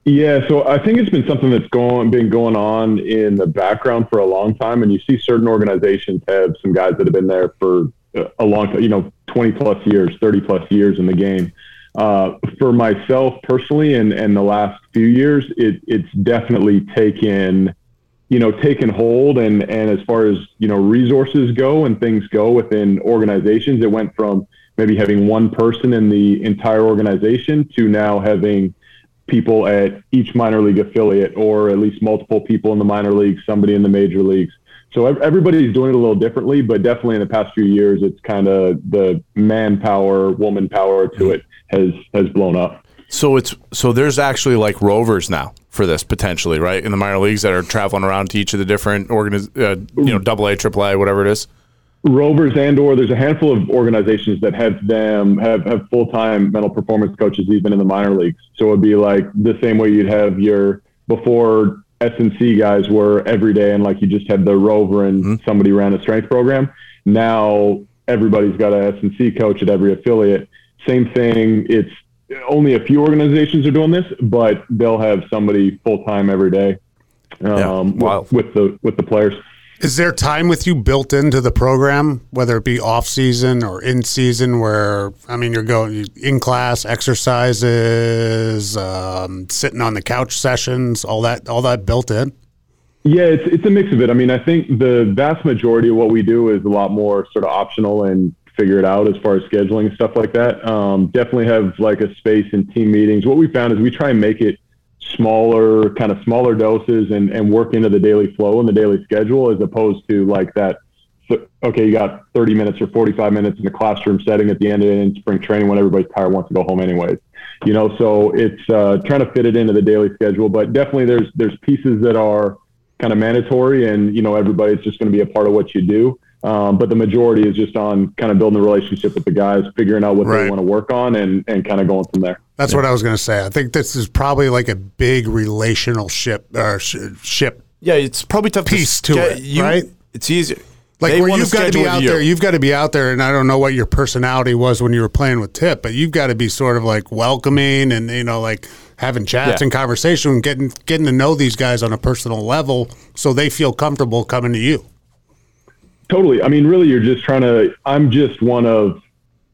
Yeah, so I think it's been something that's going been going on in the background for a long time, and you see certain organizations have some guys that have been there for a long time, you know, twenty plus years, thirty plus years in the game. Uh, for myself personally, and and the last few years, it it's definitely taken, you know, taken hold, and and as far as you know, resources go and things go within organizations, it went from maybe having one person in the entire organization to now having people at each minor league affiliate or at least multiple people in the minor leagues, somebody in the major leagues. So everybody's doing it a little differently, but definitely in the past few years, it's kind of the manpower, woman power to mm-hmm. it has has blown up. So it's so there's actually like rovers now for this potentially, right? In the minor leagues that are traveling around to each of the different organiz- uh, you know, double A, triple A, whatever it is. Rovers and or there's a handful of organizations that have them have, have full time mental performance coaches even in the minor leagues. So it'd be like the same way you'd have your before S and C guys were every day and like you just had the rover and somebody ran a strength program. Now everybody's got a S and C coach at every affiliate. Same thing. It's only a few organizations are doing this, but they'll have somebody full time every day. Um, wow. with, with the with the players. Is there time with you built into the program, whether it be off season or in season, where I mean you're going in class exercises, um, sitting on the couch sessions, all that, all that built in? Yeah, it's it's a mix of it. I mean, I think the vast majority of what we do is a lot more sort of optional and figure it out as far as scheduling and stuff like that. Um, definitely have like a space in team meetings. What we found is we try and make it smaller, kind of smaller doses and, and work into the daily flow and the daily schedule as opposed to like that. Okay, you got 30 minutes or 45 minutes in a classroom setting at the end of in spring training when everybody's tired wants to go home anyways. You know, so it's uh, trying to fit it into the daily schedule, but definitely there's there's pieces that are kind of mandatory and you know everybody's just going to be a part of what you do um, but the majority is just on kind of building a relationship with the guys figuring out what Right. they want to work on and, and kind of going from there That's what I was going to say. I think this is probably like a big relational ship or sh- ship Yeah, it's probably tough Piece to, to sch- it, you- right? It's easy. like They where you've got to be out you. there. You've got to be out there, and I don't know what your personality was when you were playing with Tip, but you've got to be sort of like welcoming and you know like having chats Yeah. and conversation, and getting getting to know these guys on a personal level, so they feel comfortable coming to you. Totally. I mean really you're just trying to i'm just one of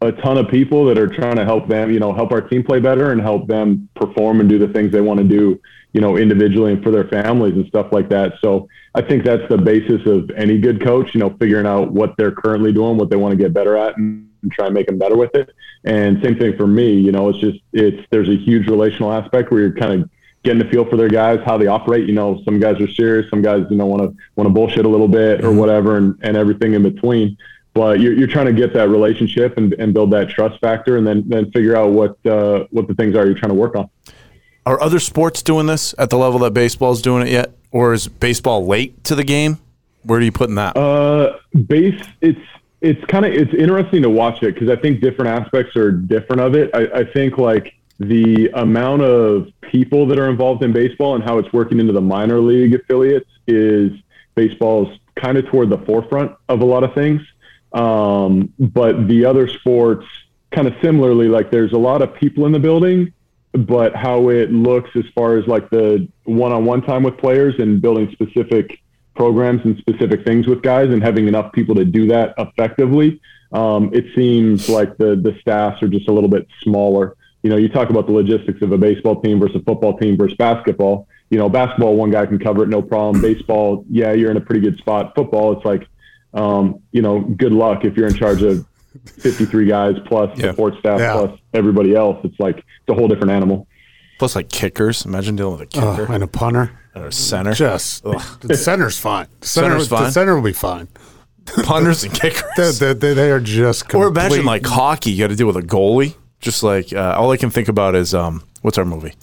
a ton of people that are trying to help them you know help our team play better and help them perform and do the things they want to do you know individually and for their families and stuff like that. So i think that's the basis of any good coach you know figuring out what they're currently doing what they want to get better at and, and try and make them better with it. And same thing for me you know it's just it's there's a huge relational aspect where you're kind of getting a feel for their guys, how they operate. You know, some guys are serious, some guys, you know, want to want to bullshit a little bit or whatever, and, and everything in between. But you're, you're trying to get that relationship and, and build that trust factor, and then then figure out what uh, what the things are you're trying to work on. Are other sports doing this at the level that baseball's doing it yet, or is baseball late to the game? Where do you put in that? Uh, base, it's it's kind of it's interesting to watch it because I think different aspects are different of it. I, I think like the amount of people that are involved in baseball and how it's working into the minor league affiliates is baseball's kind of toward the forefront of a lot of things. Um, but the other sports kind of similarly, like there's a lot of people in the building, but how it looks as far as like the one-on-one time with players and building specific programs and specific things with guys and having enough people to do that effectively. Um, it seems like the the staffs are just a little bit smaller. You know, you talk about the logistics of a baseball team versus a football team versus basketball. You know, basketball, one guy can cover it, no problem. Baseball, yeah, you're in a pretty good spot. Football, it's like, um, you know, good luck if you're in charge of 53 guys plus Yeah. support staff Yeah. plus everybody else. It's like it's a whole different animal. Plus, like kickers. Imagine dealing with a kicker Oh, and a punter. or a center. Just Ugh. the center's fine. The center, Center's fine? The center will be fine. punters and kickers. They, they, they are just or imagine like hockey, you got to deal with a goalie. Just like uh, all I can think about is um, what's our movie,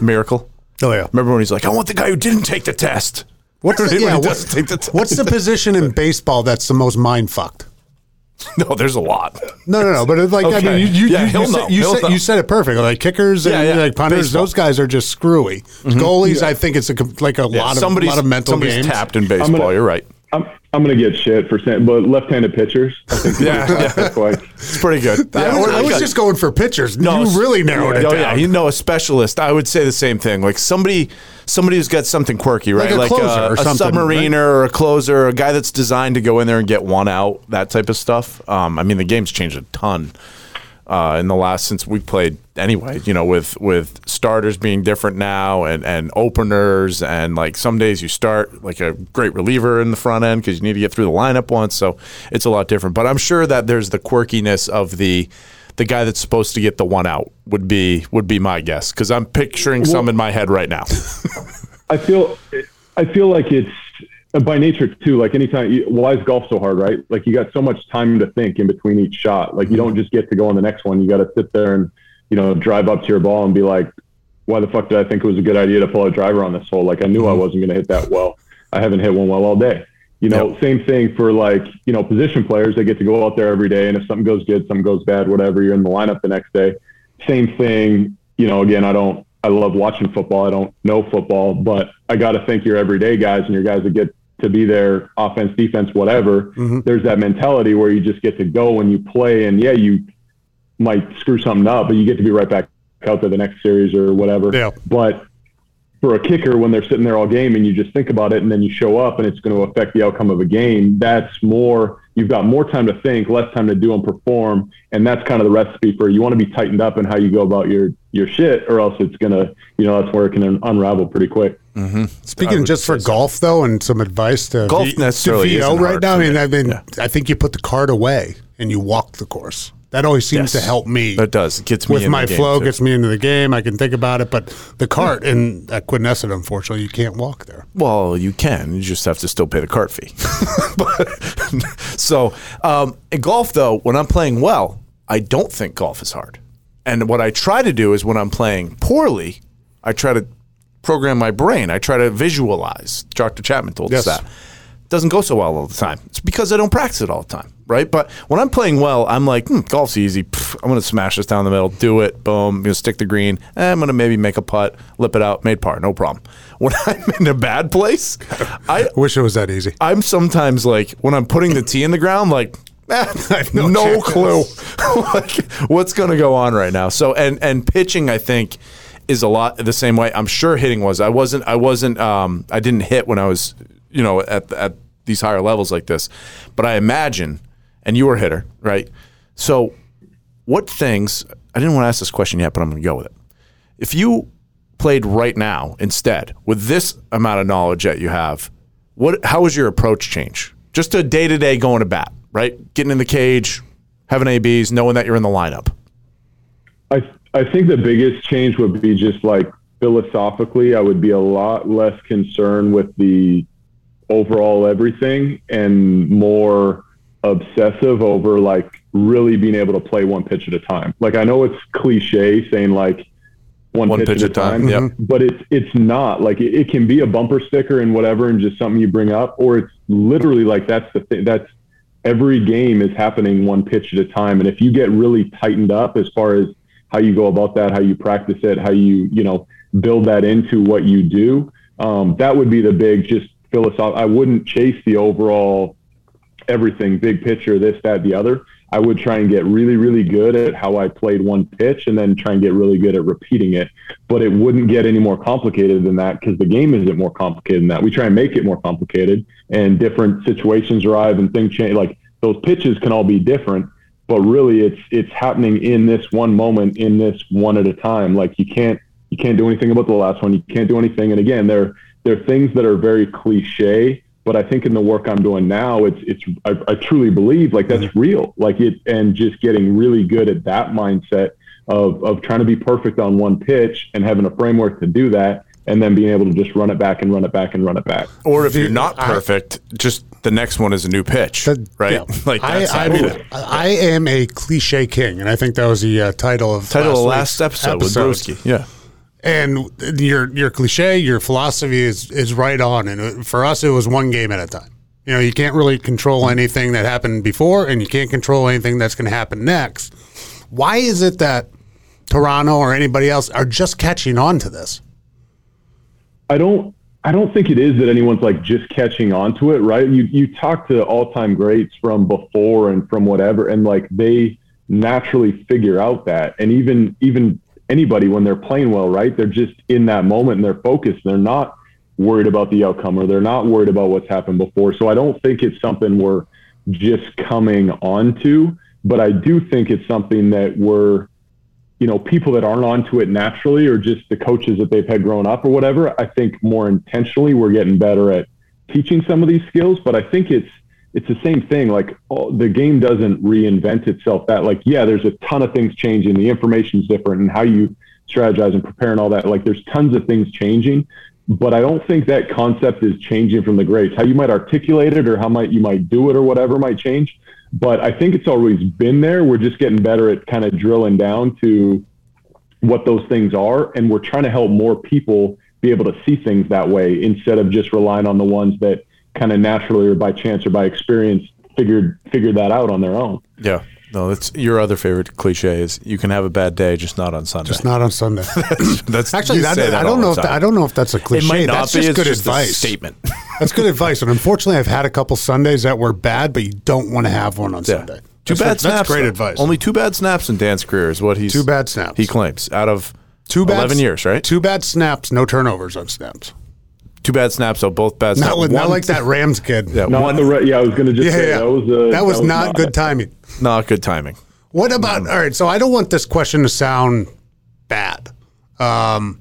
Miracle. oh yeah. Remember when he's like, "I want the guy who didn't take the test." What's the, yeah, what- take the test. what's the position in baseball that's the most mind fucked? No, there's a lot. No, no, no. But it's like I mean, you you, Yeah, you, you, said, you, said, you said it perfect. Like kickers Yeah, and yeah. like punters, Baseball. those guys are just screwy. Goalies, I think it's a like a Yeah, lot of somebody's, lot of mental somebody's games. tapped in baseball. gonna- You're right. I'm I'm gonna get shit for saying, but left-handed pitchers. I think Yeah, that's like It's pretty good. I was, I was a- just going for pitchers. No, you really narrowed it oh, down. yeah, you know a specialist. I would say the same thing. Like somebody, somebody who's got something quirky, right? Like a closer or a, submariner right? or a closer, a guy that's designed to go in there and get one out, that type of stuff. Um, I mean, the game's changed a ton uh, in the last since we played. Anyway, you know, with with starters being different now and and openers and like some days you start like a great reliever in the front end because you need to get through the lineup once, so it's a lot different. But I'm sure that there's the quirkiness of the the guy that's supposed to get the one out would be would be my guess because I'm picturing some in my head right now. I feel I feel like it's by nature too. Like anytime, you, why is golf so hard, right? Like you got so much time to think in between each shot. Like you mm-hmm. don't just get to go on the next one. You got to sit there and you know drive up to your ball and be like, why the fuck did I think it was a good idea to pull a driver on this hole? Like I knew I mm-hmm. wasn't going to hit that well. I haven't hit one well all day. You know, Yep. same thing for like you know position players. They get to go out there every day, and if something goes good, something goes bad, whatever. You're in the lineup the next day. Same thing. You know, again, I don't. I love watching football. I don't know football, but I got to think your everyday guys and your guys that get to be there, offense, defense, whatever. Mm-hmm. There's that mentality where you just get to go and you play, and yeah, you might screw something up, but you get to be right back out there the next series or whatever. Yeah. But for a kicker, when they're sitting there all game and you just think about it and then you show up and it's going to affect the outcome of a game, that's more, you've got more time to think, less time to do and perform. And that's kind of the recipe for you want to be tightened up in how you go about your, your shit, or else it's going to, you know, that's where it can unravel pretty quick. Speaking just for golf though, and some advice to Golf V- necessarily to VO right now. I mean. I mean, Yeah. I think you put the cart away and you walk the course. That always seems to help me. That does. It gets me with in my game, flow, too. gets me into the game. I can think about it, but the cart in at Quidnessett, unfortunately, you can't walk there. Well, you can. You just have to still pay the cart fee. but, so, um, in golf, though, when I'm playing well, I don't think golf is hard. And what I try to do is when I'm playing poorly, I try to program my brain. I try to visualize. Dr. Chapman told Yes. us that. Doesn't go so well all the time. It's because I don't practice it all the time, right? But when I'm playing well, I'm like, hmm, golf's easy. Pff, I'm going to smash this down the middle, do it, boom. I'm going to stick the green. Eh, I'm going to maybe make a putt, lip it out, made par, no problem. When I'm in a bad place, I Wish it was that easy. I'm sometimes like when I'm putting the tee in the ground, like eh, no, no clue like, what's going to go on right now. So and and pitching, I think, is a lot the same way. I'm sure hitting was. I wasn't. I wasn't. Um, I didn't hit when I was, you know, at at these higher levels like this. But I imagine, and you were a hitter, right? So, what things? I didn't want to ask this question yet, but I'm going to go with it. If you played right now instead with this amount of knowledge that you have, what? How was your approach change? Just a day to day going to bat, right? Getting in the cage, having ABs, knowing that you're in the lineup. I I think the biggest change would be just like philosophically, I would be a lot less concerned with the overall everything and more obsessive over like really being able to play one pitch at a time. Like I know it's cliche saying like one, One pitch, at a time, yep. but it's it's not like it, it can be a bumper sticker and whatever and just something you bring up, or it's literally like that's the thing that's every game is happening one pitch at a time. And if you get really tightened up as far as how you go about that, how you practice it, how you, you know, build that into what you do, um, that would be the big just philosoph. I wouldn't chase the overall everything, big picture, this, that, the other. I would try and get really, really good at how I played one pitch and then try and get really good at repeating it. But it wouldn't get any more complicated than that because the game isn't more complicated than that. We try and make it more complicated and different situations arrive and things change. Like those pitches can all be different, but really it's it's happening in this one moment, in this one at a time. Like you can't you can't do anything about the last one. You can't do anything. And again, there there are things that are very cliche but I think in the work I'm doing now, it's it's I, I truly believe like that's mm-hmm. real. Like it and just getting really good at that mindset of of trying to be perfect on one pitch and having a framework to do that, and then being able to just run it back and run it back and run it back. Or if you're not perfect, just the next one is a new pitch, That- right? yeah. Like that's I, I, how- mean, I am a cliche king, and I think that was the uh, title of title of last last week's episode, with Broski. Yeah. And your your cliche, your philosophy is is right on. And for us, it was one game at a time. You know, you can't really control anything that happened before, and you can't control anything that's going to happen next. Why is it that Toronto or anybody else are just catching on to this? I don't I don't think it is that anyone's like just catching on to it, right? You you talk to all time greats from before and from whatever, and like they naturally figure out that. And even even anybody when they're playing well, right? They're just in that moment and they're focused. They're not worried about the outcome or they're not worried about what's happened before. So I don't think it's something we're just coming onto, but I do think it's something that we're you know, people that aren't onto it naturally or just the coaches that they've had growing up or whatever, I think more intentionally we're getting better at teaching some of these skills. But I think it's it's the same thing. Like the game doesn't reinvent itself. That like yeah, there's a ton of things changing. The information's different and how you strategize and prepare and all that. Like there's tons of things changing. But I don't think that concept is changing from the greats. How you might articulate it or how might you might do it or whatever might change but I think it's always been there. We're just getting better at kind of drilling down to what those things are, and we're trying to help more people be able to see things that way instead of just relying on the ones that kind of naturally or by chance or by experience figured figured that out on their own. Yeah. No, that's your other favorite cliche is you can have a bad day, just not on Sunday. Just not on Sunday. that's Actually, that, that I don't know if that. I don't know if that's a cliche. It might not that's be. just it's good just a advice. statement. That's good advice. And unfortunately, I've had a couple Sundays that were bad, but you don't want to have one on Sunday. Two That's- bad that's snaps. great though. advice. Only two bad snaps in Dan's career is what he's Two bad snaps. He claims out of two bad eleven years, right? Two bad snaps, no turnovers on snaps. Two bad snaps. So both bad snaps. Not, with, not like that Rams kid. Yeah, Not one the re- yeah, I was going to just Yeah, say yeah. that was uh, that was not good timing. not good timing. What about all right? So I don't want this question to sound bad. Um,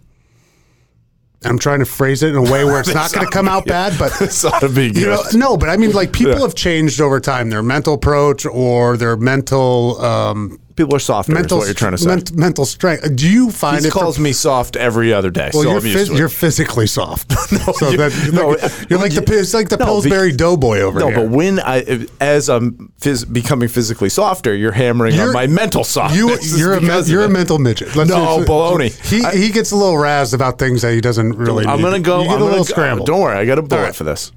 I'm trying to phrase it in a way where it's not going to come out bad, but This ought to be good. you know, no. But I mean, like people Yeah. have changed over time. Their mental approach or their mental um, People are softer. mental is what you're trying to say. ment- mental strength. Do you find he it? calls me soft every other day. well, so you're, phys- you're physically soft. so you- that, you're, no, like, you're like the it's like the no, Pillsbury Doughboy over no, here. No, but when I, as I'm phys- becoming physically softer, you're hammering You're- on my mental softness. You, you're a of you're a mental midget. Let's No, just- baloney. He I- he gets a little razzed about things that he doesn't really. I'm gonna go. You get I'm a little scrambled. Don't worry, I got a bullet right. for this.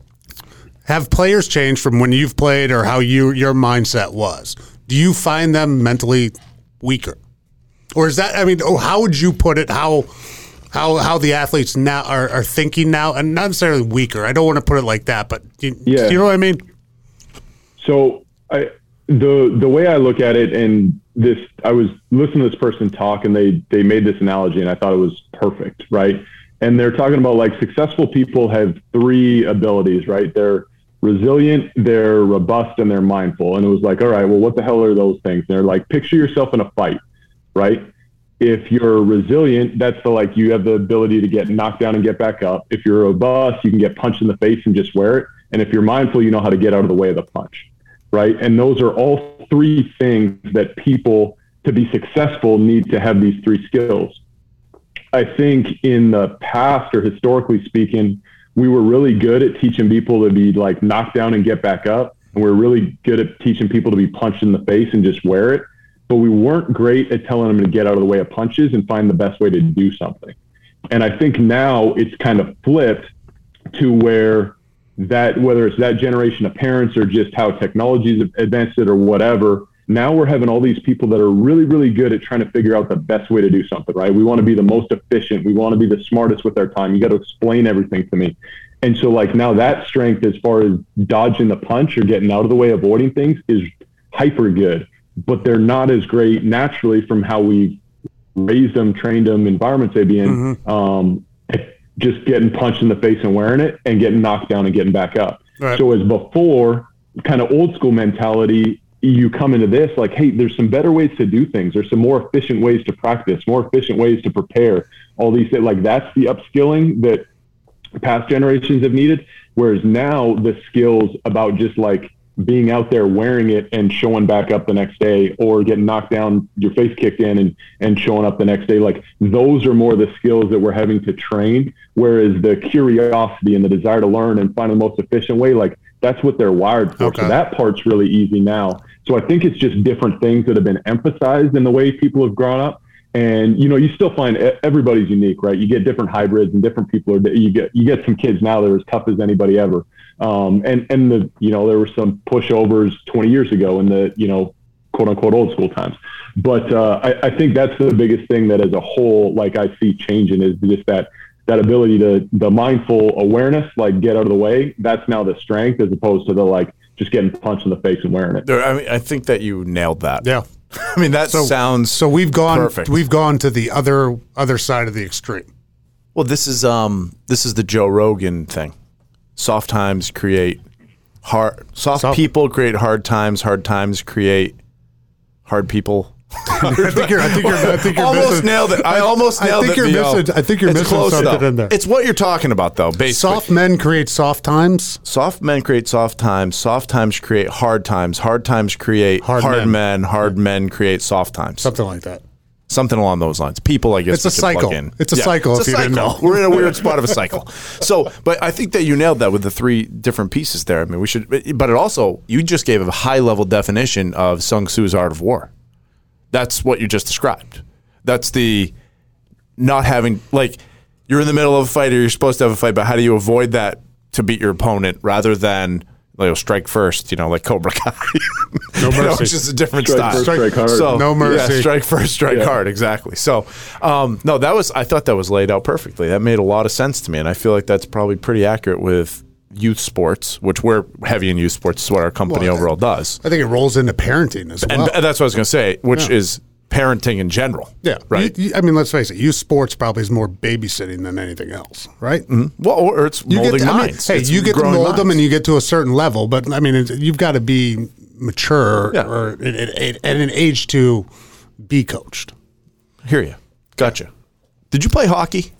Have players changed from when you've played or how you your mindset was? Do you find them mentally weaker, or is that? I mean, oh, how would you put it? How how how the athletes now are, are thinking now, and not necessarily weaker. I don't want to put it like that, but you, Yeah. you know what I mean. So I the the way I look at it, and this I was listening to this person talk, and they they made this analogy, and I thought it was perfect, right? And they're talking about like successful people have three abilities, right? They're resilient, they're robust, and they're mindful. And it was like, all right, well, what the hell are those things? And they're like, picture yourself in a fight, right? If you're resilient, that's the like you have the ability to get knocked down and get back up. If you're robust, you can get punched in the face and just wear it. And if you're mindful, you know how to get out of the way of the punch, right? And those are all three things that people to be successful need to have these three skills. I think in the past or historically speaking, we were really good at teaching people to be like knocked down and get back up. And we're really good at teaching people to be punched in the face and just wear it. But we weren't great at telling them to get out of the way of punches and find the best way to do something. And I think now it's kind of flipped to where that, whether it's that generation of parents or just how technology's advanced it or whatever, now we're having all these people that are really, really good at trying to figure out the best way to do something, right? We want to be the most efficient. We want to be the smartest with our time. You got to explain everything to me. And so, like, now that strength, as far as dodging the punch or getting out of the way, avoiding things, is hyper good. But they're not as great naturally from how we've raised them, trained them, environments they be in. Um, just getting punched in the face and wearing it and getting knocked down and getting back up. Right. So as before, kind of old school mentality, you come into this like, hey, there's some better ways to do things. There's some more efficient ways to practice, more efficient ways to prepare. All these things, like that's the upskilling that past generations have needed. Whereas now the skills about just like being out there wearing it and showing back up the next day or getting knocked down, your face kicked in and, and showing up the next day. Like those are more the skills that we're having to train. Whereas the curiosity and the desire to learn and find the most efficient way, like that's what they're wired for. Okay. So that part's really easy now. So I think it's just different things that have been emphasized in the way people have grown up. And you know, you still find everybody's unique, right? You get different hybrids and different people are. You get you get some kids now that are as tough as anybody ever. Um, and and the you know there were some pushovers 20 years ago in the you know quote unquote old school times. But uh, I, I think that's the biggest thing that as a whole, like I see changing is just that that ability to the mindful awareness, like get out of the way. That's now the strength as opposed to the like just getting punched in the face and wearing it. There, I mean, I think that you nailed that. Yeah. I mean, that sounds So we've gone perfect. we've gone to the other other side of the extreme. Well, this is um this is the Joe Rogan thing. Soft times create hard soft, Soft- people create hard times, hard times create hard people. I think you're I think you're I think you're almost missing, nailed it. I almost I nailed think it. you're missing- I think you're It's missing close, something though. in there. It's what you're talking about, though. Basically, soft men create soft times. soft men create soft times. Soft times create hard times. Hard times create Hard hard, men. men. Hard men create soft times. Something like that. something along those lines. People, I guess, It's a cycle. It's a cycle, It's if a you didn't know. We're in a weird spot of a cycle. So, but I think that you nailed that with the three different pieces there. I mean, we should, but it also you just gave a high level definition of Sun Tzu's art of war. That's what you just described. That's the not having like you're in the middle of a fight or you're supposed to have a fight, but how do you avoid that to beat your opponent rather than like strike first, you know, like Cobra Kai. No You know, mercy. it's just a different Strike style. first, strike hard. So, No mercy. Yeah, strike first, strike Yeah. hard. Exactly. So, um, no, that was I thought that was laid out perfectly. That made a lot of sense to me, and I feel like that's probably pretty accurate with youth sports, which we're heavy in youth sports. Is what our company Well, overall does, I think it rolls into parenting as and well. th- that's what I was going to say, which Yeah. is parenting in general. yeah, Right. You- you- I mean, let's face it. Youth sports probably is more babysitting than anything else, right? Mm-hmm. well, or it's You molding get to, I mean, hey, It's you get to mold them, and you get to a certain level. But I mean, you've got to be mature Yeah. or at, at, at an age to be coached. Hear you. Gotcha. Did you play hockey?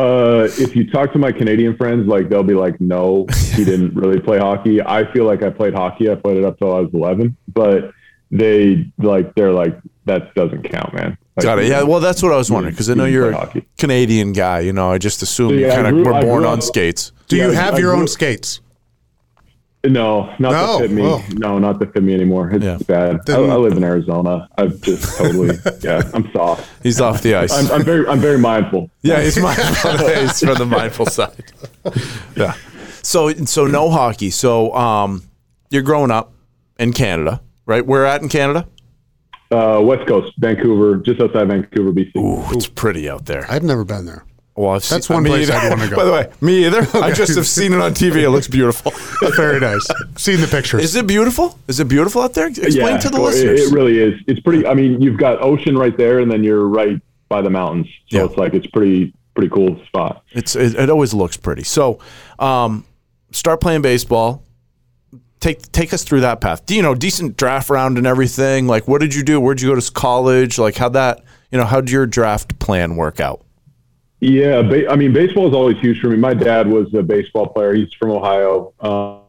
Uh, if you talk to my Canadian friends, like they'll be like, "No, he didn't really play hockey." I feel like I played hockey. I played it up till I was 11, but they like they're like that doesn't count, man. Like, Got it. Yeah. Well, that's what I was wondering because I know you you're a. Canadian guy. You know, I just assume you Yeah, I kind of were born on up- skates. Do you have I your grew- own skates? No, not No? to fit me. Oh. No, not to fit me anymore. It's Yeah. bad. I, I live in Arizona. I've just totally, yeah, I'm soft. He's off the ice. I'm, I'm very, I'm very mindful. Yeah, he's mindful. he's from the mindful side. Yeah. So so no hockey. So um, you're growing up in Canada, right? Where at in Canada? Uh, West Coast, Vancouver, just outside Vancouver, BC. Ooh, it's pretty out there. I've never been there. Well, I've That's seen, one me place either. I'd wanna go. By the way, me either. I just have seen it on TV. It looks beautiful. Very nice. Seen the pictures. Is it beautiful? Is it beautiful out there? Explain to the cool. It- listeners. It, really is. It's pretty. I mean, you've got ocean right there, and then you're right by the mountains. So Yeah. it's like it's pretty, pretty cool spot. It's it, it always looks pretty. So, um, start playing baseball. Take take us through that path. Do you know decent draft round and everything? Like, what did you do? Where'd you go to college? Like, how that you know how did your draft plan work out? Yeah, ba- I mean, baseball is always huge for me. My dad was a baseball player. He's from Ohio,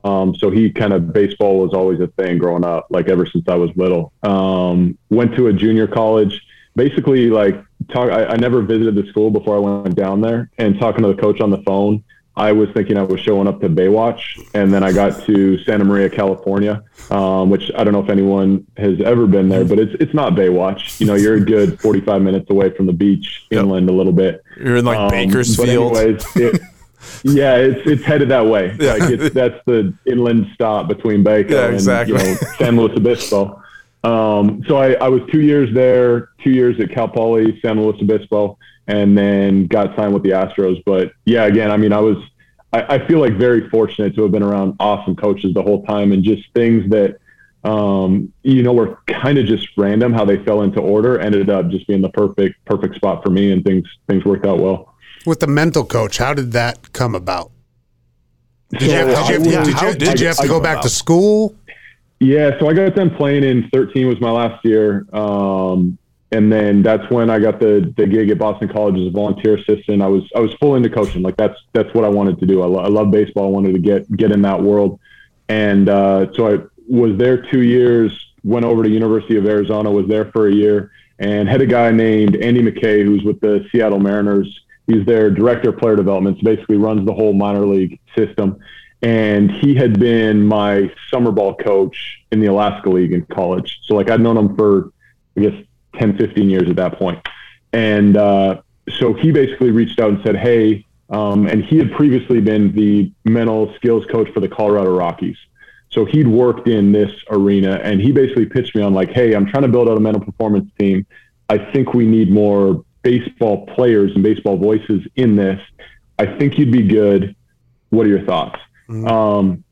um, so he kind of baseball was always a thing growing up, like ever since I was little. Um, went to a junior college. Basically, like talk. I, I never visited the school before I went down there, and talking to the coach on the phone, I was thinking I was showing up to Baywatch, and then I got to Santa Maria, California, um, which I don't know if anyone has ever been there, but it's it's not Baywatch. You know, you're a good 45 minutes away from the beach, inland a little bit. You're in like Um, Bakersfield. Anyways, it, yeah, it's it's headed that way. Like it's, that's the inland stop between Baker Yeah, and you know, San Luis Obispo. Um, so I, I was two years there, two years at Cal Poly, San Luis Obispo, and then got signed with the Astros. But yeah, again, I mean, I was I, I feel like very fortunate to have been around awesome coaches the whole time, and just things that um, you know were kind of just random how they fell into order ended up just being the perfect perfect spot for me, and things things worked out well. With the mental coach, how did that come about? Did you have, did you, have- was- did you- how did did you it have to go back about? to school? Yeah, so I got done playing in 13 was my last year. Um, and then that's when I got the, the gig at Boston College as a volunteer assistant. I was, I was full into coaching. Like that's, that's what I wanted to do. I, lo- I love baseball. I wanted to get, get in that world. And, uh, so I was there two years, went over to University of Arizona, was there for a year and had a guy named Andy McKay, who's with the Seattle Mariners. He's their director of player development. So basically runs the whole minor league system. and he had been my summer ball coach in the Alaska League in college. So like I'd known him for I guess 10, 15 years at that point. And uh, so he basically reached out and said, "Hey," um, and he had previously been the mental skills coach for the Colorado Rockies. So he'd worked in this arena, and he basically pitched me on like, "Hey, I'm trying to build out a mental performance team. I think we need more baseball players and baseball voices in this. I think you'd be good. What are your thoughts?" Um,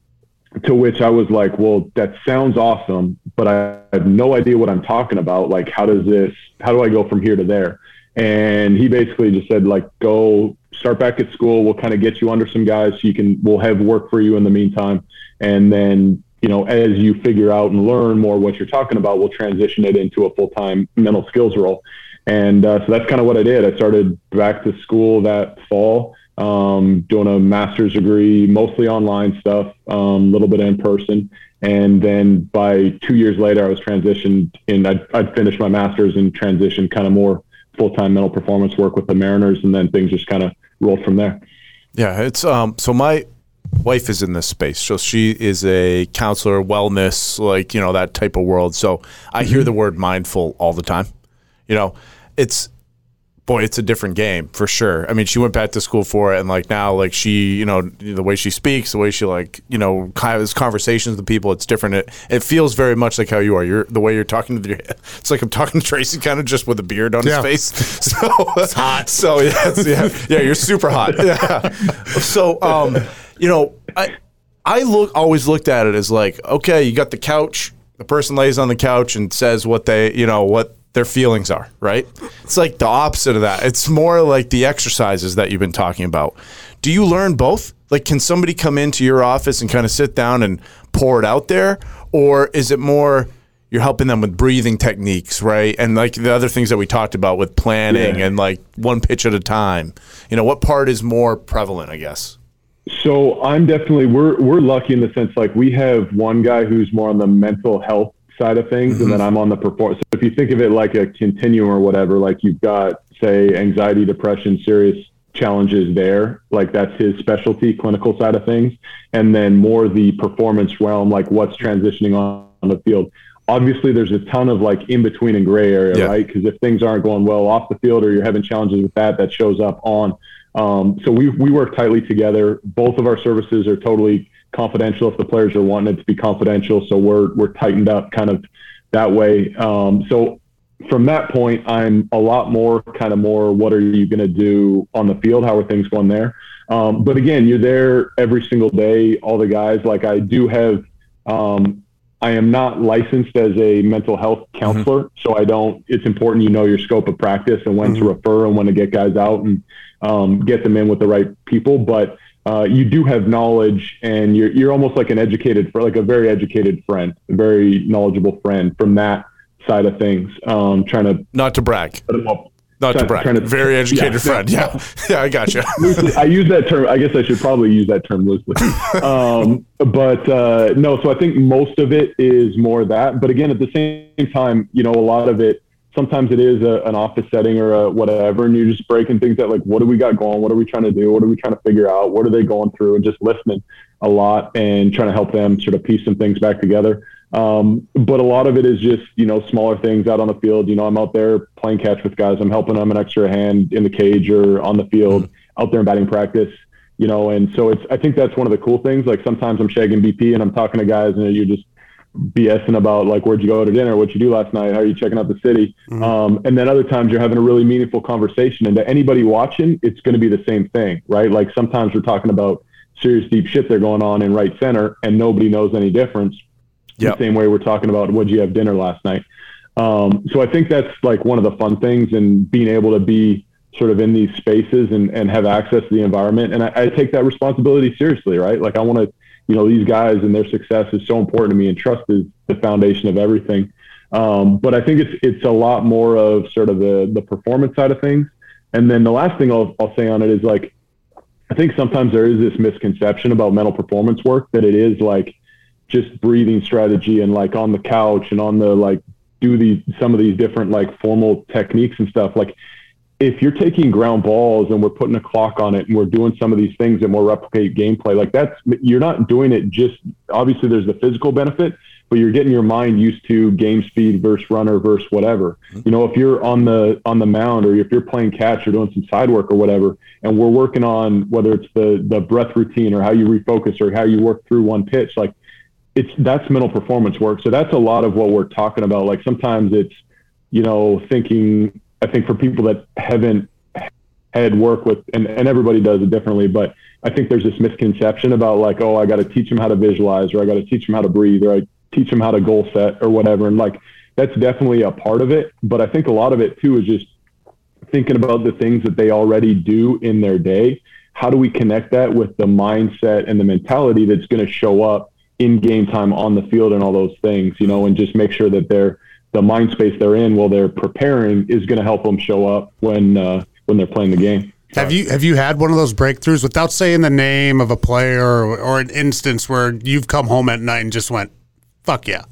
to which I was like, well, that sounds awesome, but I have no idea what I'm talking about. Like, how does this, how do I go from here to there? And he basically just said, like, go start back at school. We'll kind of get you under some guys so you can, we'll have work for you in the meantime. And then, you know, as you figure out and learn more what you're talking about, we'll transition it into a full time mental skills role. And uh, so that's kind of what I did. I started back to school that fall um, doing a master's degree, mostly online stuff, a um, little bit in person. And then by two years later, I was transitioned and I'd, I'd finished my master's and transitioned kind of more full time mental performance work with the Mariners. And then things just kind of rolled from there. Yeah, it's um. So my wife is in this space, so she is a counselor, wellness, like you know that type of world. So I hear the word mindful all the time. You know, it's boy, it's a different game for sure. I mean, she went back to school for it, and like now, like she, you know, the way she speaks, the way she like, you know, kind of conversations with people, it's different. It, it feels very much like how you are. You're the way you're talking to the. It's like I'm talking to Tracy, kind of just with a beard on Yeah. his face. So it's hot. So yeah, yeah, yeah, you're super hot. Yeah. So um, you know, I I look always looked at it as like, okay, you got the couch. The person lays on the couch and says what they, you know, what their feelings are, right? It's like the opposite of that. It's more like the exercises that you've been talking about. Do you learn both? Like, can somebody come into your office and kind of sit down and pour it out there? Or is it more you're helping them with breathing techniques, right? And like the other things that we talked about with planning Yeah. and like one pitch at a time. You know, what part is more prevalent, I guess? So I'm definitely we're we're lucky in the sense like we have one guy who's more on the mental health side of things, and then I'm on the performance. So if you think of it like a continuum or whatever, like you've got say anxiety, depression, serious challenges there, like that's his specialty, clinical side of things, and then more the performance realm, like what's transitioning on, on the field. Obviously, there's a ton of like in between and gray area, Yeah. right? Because if things aren't going well off the field or you're having challenges with that, that shows up on. Um, so we we work tightly together. Both of our services are totally confidential if the players are wanting it to be confidential. So we're we're tightened up kind of that way. Um, so from that point, I'm a lot more kind of more. What are you going to do on the field? How are things going there? Um, but again, you're there every single day. All the guys like I do have. Um, I am not licensed as a mental health counselor, so I don't. It's important you know your scope of practice and when to refer and when to get guys out and um, get them in with the right people. But uh, you do have knowledge, and you're you're almost like an educated, like a very educated friend, a very knowledgeable friend from that side of things. Um, trying to Not to brag. put them up. Not to brag. trying to- Very educated Yeah. friend. Yeah. Yeah, I got you. I use that term. I guess I should probably use that term loosely. Um, but uh, no, so I think most of it is more that. But again, at the same time, you know, a lot of it. Sometimes it is a, an office setting or a whatever, and you're just breaking things out. Like, what do we got going? What are we trying to do? What are we trying to figure out? What are they going through? And just listening a lot and trying to help them sort of piece some things back together. Um, but a lot of it is just, you know, smaller things out on the field. You know, I'm out there playing catch with guys. I'm helping them an extra hand in the cage or on the field, out there in batting practice, you know, and so it's, I think that's one of the cool things. Like sometimes I'm shagging BP and I'm talking to guys and you're just BSing about like, where'd you go to dinner? What'd you do last night? How are you checking out the city? Um, and then other times you're having a really meaningful conversation and to anybody watching, it's going to be the same thing, right? Like sometimes we're talking about serious deep shit they're going on in right center and nobody knows any difference Yep. the same way we're talking about what you have dinner last night. Um, so I think that's like one of the fun things and being able to be sort of in these spaces and, and have access to the environment. And I, I take that responsibility seriously, right? Like I want to, you know, these guys and their success is so important to me and trust is the foundation of everything. Um, but I think it's, it's a lot more of sort of the, the performance side of things. And then the last thing I'll, I'll say on it is like, I think sometimes there is this misconception about mental performance work that it is like just breathing strategy and like on the couch and on the like do these some of these different like formal techniques and stuff like if you're taking ground balls and we're putting a clock on it and we're doing some of these things and we'll replicate gameplay, like that's you're not doing it just obviously there's the physical benefit, but you're getting your mind used to game speed versus runner versus whatever. Mm-hmm. You know, if you're on the on the mound or if you're playing catch or doing some side work or whatever, and we're working on whether it's the the breath routine or how you refocus or how you work through one pitch, like it's that's mental performance work. So that's a lot of what we're talking about. Like sometimes it's, you know, thinking I think for people that haven't had work with and, and everybody does it differently, but I think there's this misconception about like, oh, I got to teach them how to visualize or I got to teach them how to breathe or I teach them how to goal set or whatever. And like, that's definitely a part of it. But I think a lot of it too is just thinking about the things that they already do in their day. How do we connect that with the mindset and the mentality that's going to show up in game time on the field and all those things, you know, and just make sure that they're the mind space they're in while they're preparing is going to help them show up when uh, when they're playing the game. Have you have you had one of those breakthroughs without saying the name of a player or, or an instance where you've come home at night and just went, "Fuck yeah"?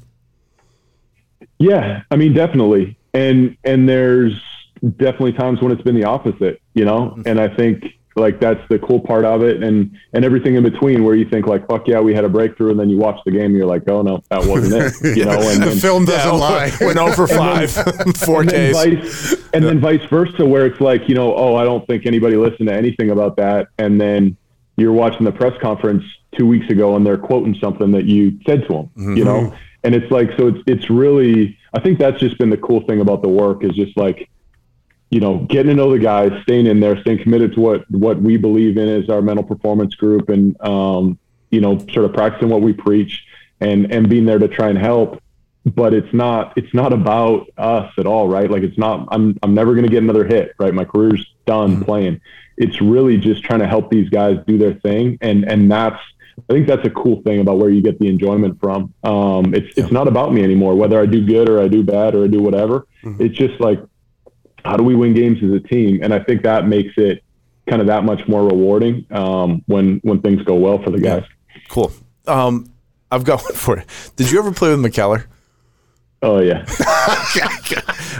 Yeah, I mean, definitely, and and there's definitely times when it's been the opposite, you know, and I think like that's the cool part of it and and everything in between where you think like fuck yeah we had a breakthrough and then you watch the game and you're like oh no that wasn't it you know and, the and, film doesn't Yeah, lie. Went over five, four and then vice and then vice versa where it's like you know oh I don't think anybody listened to anything about that and then you're watching the press conference two weeks ago and they're quoting something that you said to them mm-hmm. you know? And it's like so it's it's really I think that's just been the cool thing about the work is just like you know, getting to know the guys, staying in there, staying committed to what what we believe in as our mental performance group, and um, you know, sort of practicing what we preach, and and being there to try and help. But it's not it's not about us at all, right? Like it's not. I'm I'm never going to get another hit, right? My career's done playing. It's really just trying to help these guys do their thing, and and that's I think that's a cool thing about where you get the enjoyment from. Um, it's it's not about me anymore, whether I do good or I do bad or I do whatever. It's just like how do we win games as a team? And I think that makes it kind of that much more rewarding um, when when things go well for the guys. Cool. Um, I've got one for you. Did you ever play with McKellar? Oh yeah,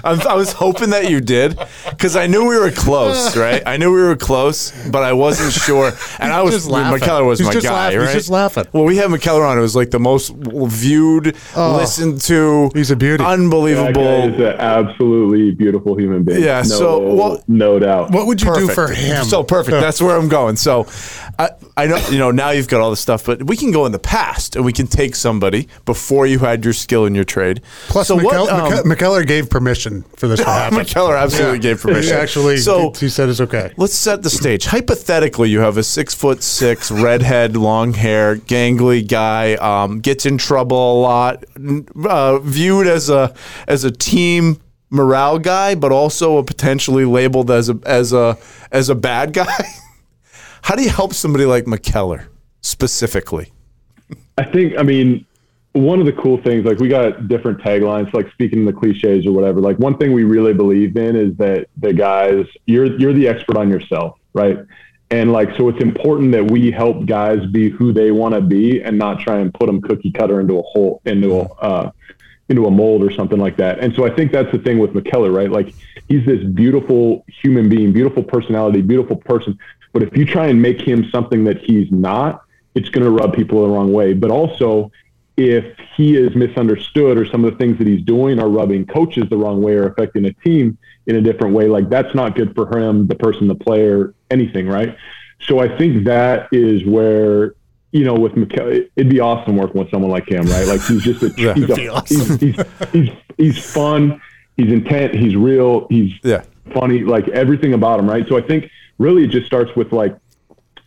I, I was hoping that you did because I knew we were close, right? I knew we were close, but I wasn't sure. And I was just laughing. McKellar was He's my just guy, laughing. right? He's just laughing. Well, we had McKellar on. It was like the most viewed, oh. listened to. He's a beauty. that guy is Unbelievable. an absolutely beautiful human being. Yeah, no, so, well- no doubt. What would you do Perfect. for him? So perfect. That's where I'm going. So I, I know you know now you've got all this stuff, but we can go in the past and we can take somebody before you had your skill in your trade. Plus, so McKell- what, um, McKell- McKellar gave permission for this to happen. McKellar absolutely gave permission. He actually, So- he said it's okay. Let's set the stage. Hypothetically, you have a six foot six, redhead, long hair, gangly guy, um, gets in trouble a lot, uh, viewed as a as a team morale guy, but also a potentially labeled as a as a as a bad guy. How do you help somebody like McKellar specifically? I think, I mean, one of the cool things, like we got different taglines, like speaking in the cliches or whatever. Like one thing we really believe in is that the guys, you're you're the expert on yourself, right? And like, so it's important that we help guys be who they want to be and not try and put them cookie cutter into a hole, into a, uh, into a mold or something like that. And so I think that's the thing with McKellar, right? Like he's this beautiful human being, beautiful personality, beautiful person. But if you try and make him something that he's not, it's going to rub people the wrong way. But also, if he is misunderstood or some of the things that he's doing are rubbing coaches the wrong way or affecting a team in a different way, like that's not good for him, the person, the player, anything, right? So I think that is where you know with McKellar, it'd be awesome working with someone like him, right? Like he's just a, he's, a awesome. he's, he's, he's he's fun, he's intent, he's real, he's Yeah. funny, like everything about him, right? So I think really it just starts with like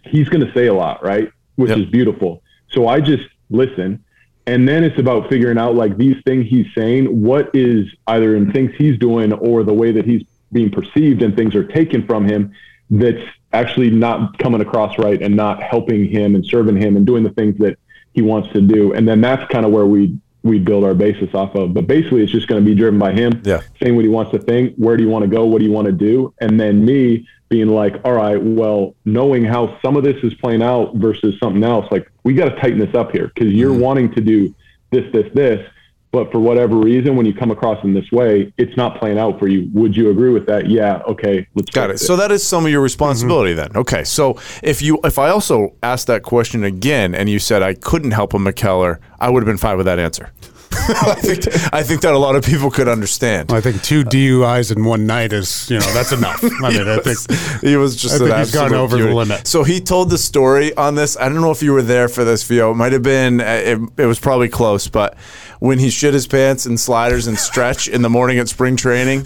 he's going to say a lot, right? Which Yep. is beautiful. So I just listen. And then it's about figuring out like these things he's saying, what is either in things he's doing or the way that he's being perceived and things are taken from him that's actually not coming across right and not helping him and serving him and doing the things that he wants to do. And then that's kind of where we we build our basis off of. But basically it's just going to be driven by him Yeah. saying what he wants to think, where do you want to go, what do you want to do, and then me being like, all right, well, knowing how some of this is playing out versus something else, like we got to tighten this up here because you're mm-hmm. wanting to do this, this, this. but for whatever reason, when you come across in this way, it's not playing out for you. Would you agree with that? Yeah. Okay. Let's Got it. So that is some of your responsibility mm-hmm. then. Okay. So if you if I also asked that question again and you said I couldn't help a McKellar, I would have been fine with that answer. I think I think that a lot of people could understand. I think two DUIs in one night is, you know, that's enough. I mean, I think he was just I think he's gone over the limit. So he told the story on this. I don't know if you were there for this, Vio. It might have been. uh, It, it was probably close, but when he shit his pants and sliders and stretch in the morning at spring training,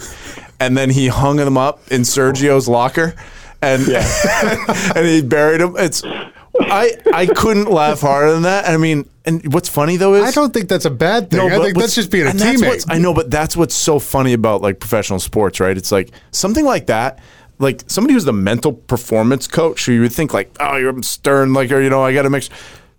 and then he hung them up in Sergio's locker, and and he buried them. It's. I I couldn't laugh harder than that. I mean, and what's funny though is I don't think that's a bad thing. I think that's just being a teammate. I know, but that's what's so funny about like professional sports, right? It's like something like that. Like somebody who's the mental performance coach, who you would think like, oh, you're stern, like, or you know, I got to make. Sure.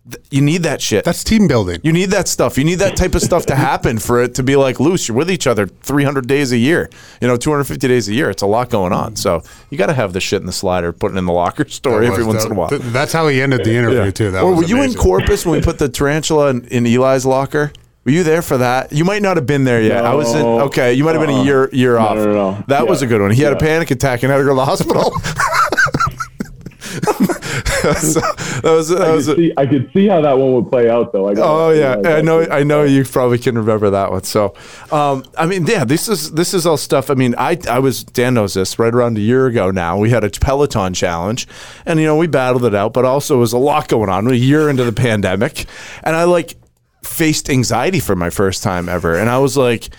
Th- You need that shit. That's team building. you need that stuff. You need that type of stuff to happen for it to be like loose. You're with each other 300 days a year. You know, 250 days a year. It's a lot going on. So you got to have the shit in the slider, putting in the locker story That every once the- in a while. th- That's how he ended the interview too. That or was were you in. Corpus when we put the tarantula in, in Eli's locker? Were you there for that? You might not have been there yet. I was in. Okay, you might have been a year year No, off. no, no, no. That was a good one. He had a panic attack and had to go to the hospital. So, that was that I was. could, see, I could see how that one would play out, though. I Oh yeah, I know. I know you probably can remember that one. So, um, I mean, yeah, this is this is all stuff. I mean, I I was Dan knows this right around a year ago now. We had a Peloton challenge, and you know we battled it out, but also was a lot going on. A year into the pandemic, and I like faced anxiety for my first time ever, and I was like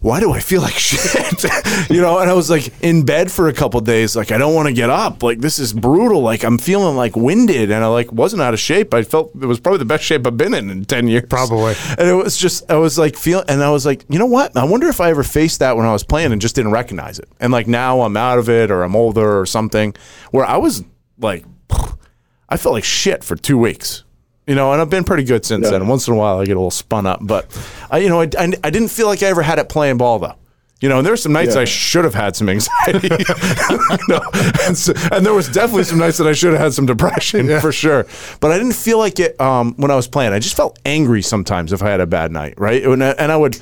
why do I feel like shit? you know, and I was like in bed for a couple days, like I don't want to get up. Like this is brutal. Like I'm feeling like winded, and I like wasn't out of shape. I felt it was probably the best shape I've been in in ten years, Probably. And it was just I was like feel, and I was like, you know what? I wonder if I ever faced that when I was playing and just didn't recognize it. And like now I'm out of it, or I'm older, or something. Where I was like, I felt like shit for two weeks. You know, and I've been pretty good since then. Once in a while, I get a little spun up, but I, you know, I, I, I didn't feel like I ever had it playing ball though. You know, and there were some nights Yeah. I should have had some anxiety. Know, and, so, and there was definitely some nights that I should have had some depression for sure. But I didn't feel like it um, when I was playing. I just felt angry sometimes if I had a bad night, right? And I, and I would,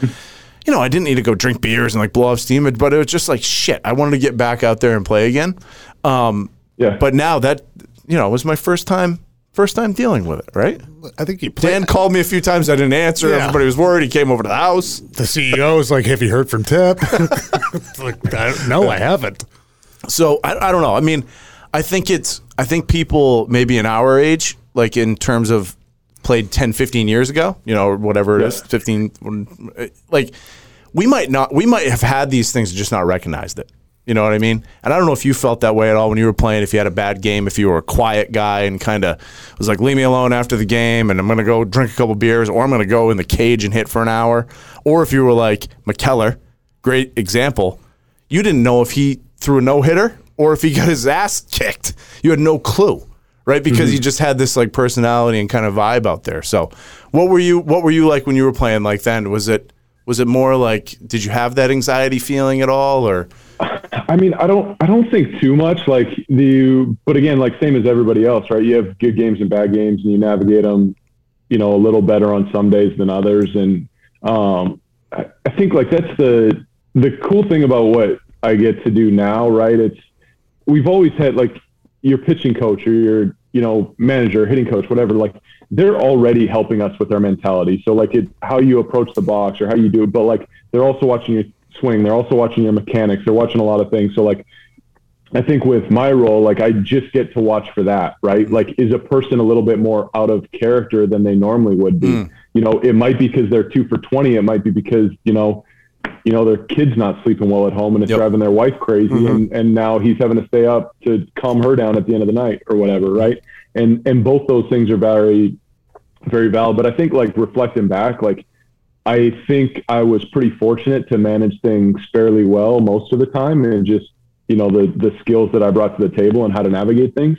you know, I didn't need to go drink beers and like blow off steam, but it was just like shit. I wanted to get back out there and play again. Um, Yeah. But now that you know, it was my first time. First time dealing with it, right? I think he played. Dan called me a few times. I didn't answer. Yeah. Everybody was worried. He came over to the house. the CEO was like, "Have you heard from Tip?" like, I, no, I haven't. So I, I don't know. I mean, I think it's I think people maybe in our age, like in terms of played 10, 15 years ago, you know, or whatever it is, 15 like we might not we might have had these things just not recognized it. You know what I mean? And I don't know if you felt that way at all when you were playing, if you had a bad game, if you were a quiet guy and kind of was like, leave me alone after the game and I'm going to go drink a couple beers or I'm going to go in the cage and hit for an hour. Or if you were like McKellar, great example, you didn't know if he threw a no hitter or if he got his ass kicked. You had no clue, right? Because mm-hmm. he just had this like personality and kind of vibe out there. So, what were you? What were you like when you were playing like then? Was it was it more like did you have that anxiety feeling at all, or I mean, I don't, I don't think too much. Like the, but again, like same as everybody else, right? You have good games and bad games, and you navigate them, you know, a little better on some days than others. And um, I, I think like that's the the cool thing about what I get to do now, right? It's we've always had like your pitching coach or your you know manager, hitting coach, whatever. Like they're already helping us with our mentality. So like it, how you approach the box or how you do it, but like they're also watching your swing. They're also watching your mechanics. They're watching a lot of things. So like I think with my role, like I just get to watch for that, right? Mm. Like, is a person a little bit more out of character than they normally would be? Mm. You know, it might be because they're two for 20. It might be because, you know, you know, their kid's not sleeping well at home and it's Yep. driving their wife crazy. Mm-hmm. And, and now he's having to stay up to calm her down at the end of the night or whatever. Right. And, and both those things are very, very valid. But I think like reflecting back, like, I think I was pretty fortunate to manage things fairly well most of the time and just, you know, the, the skills that I brought to the table and how to navigate things.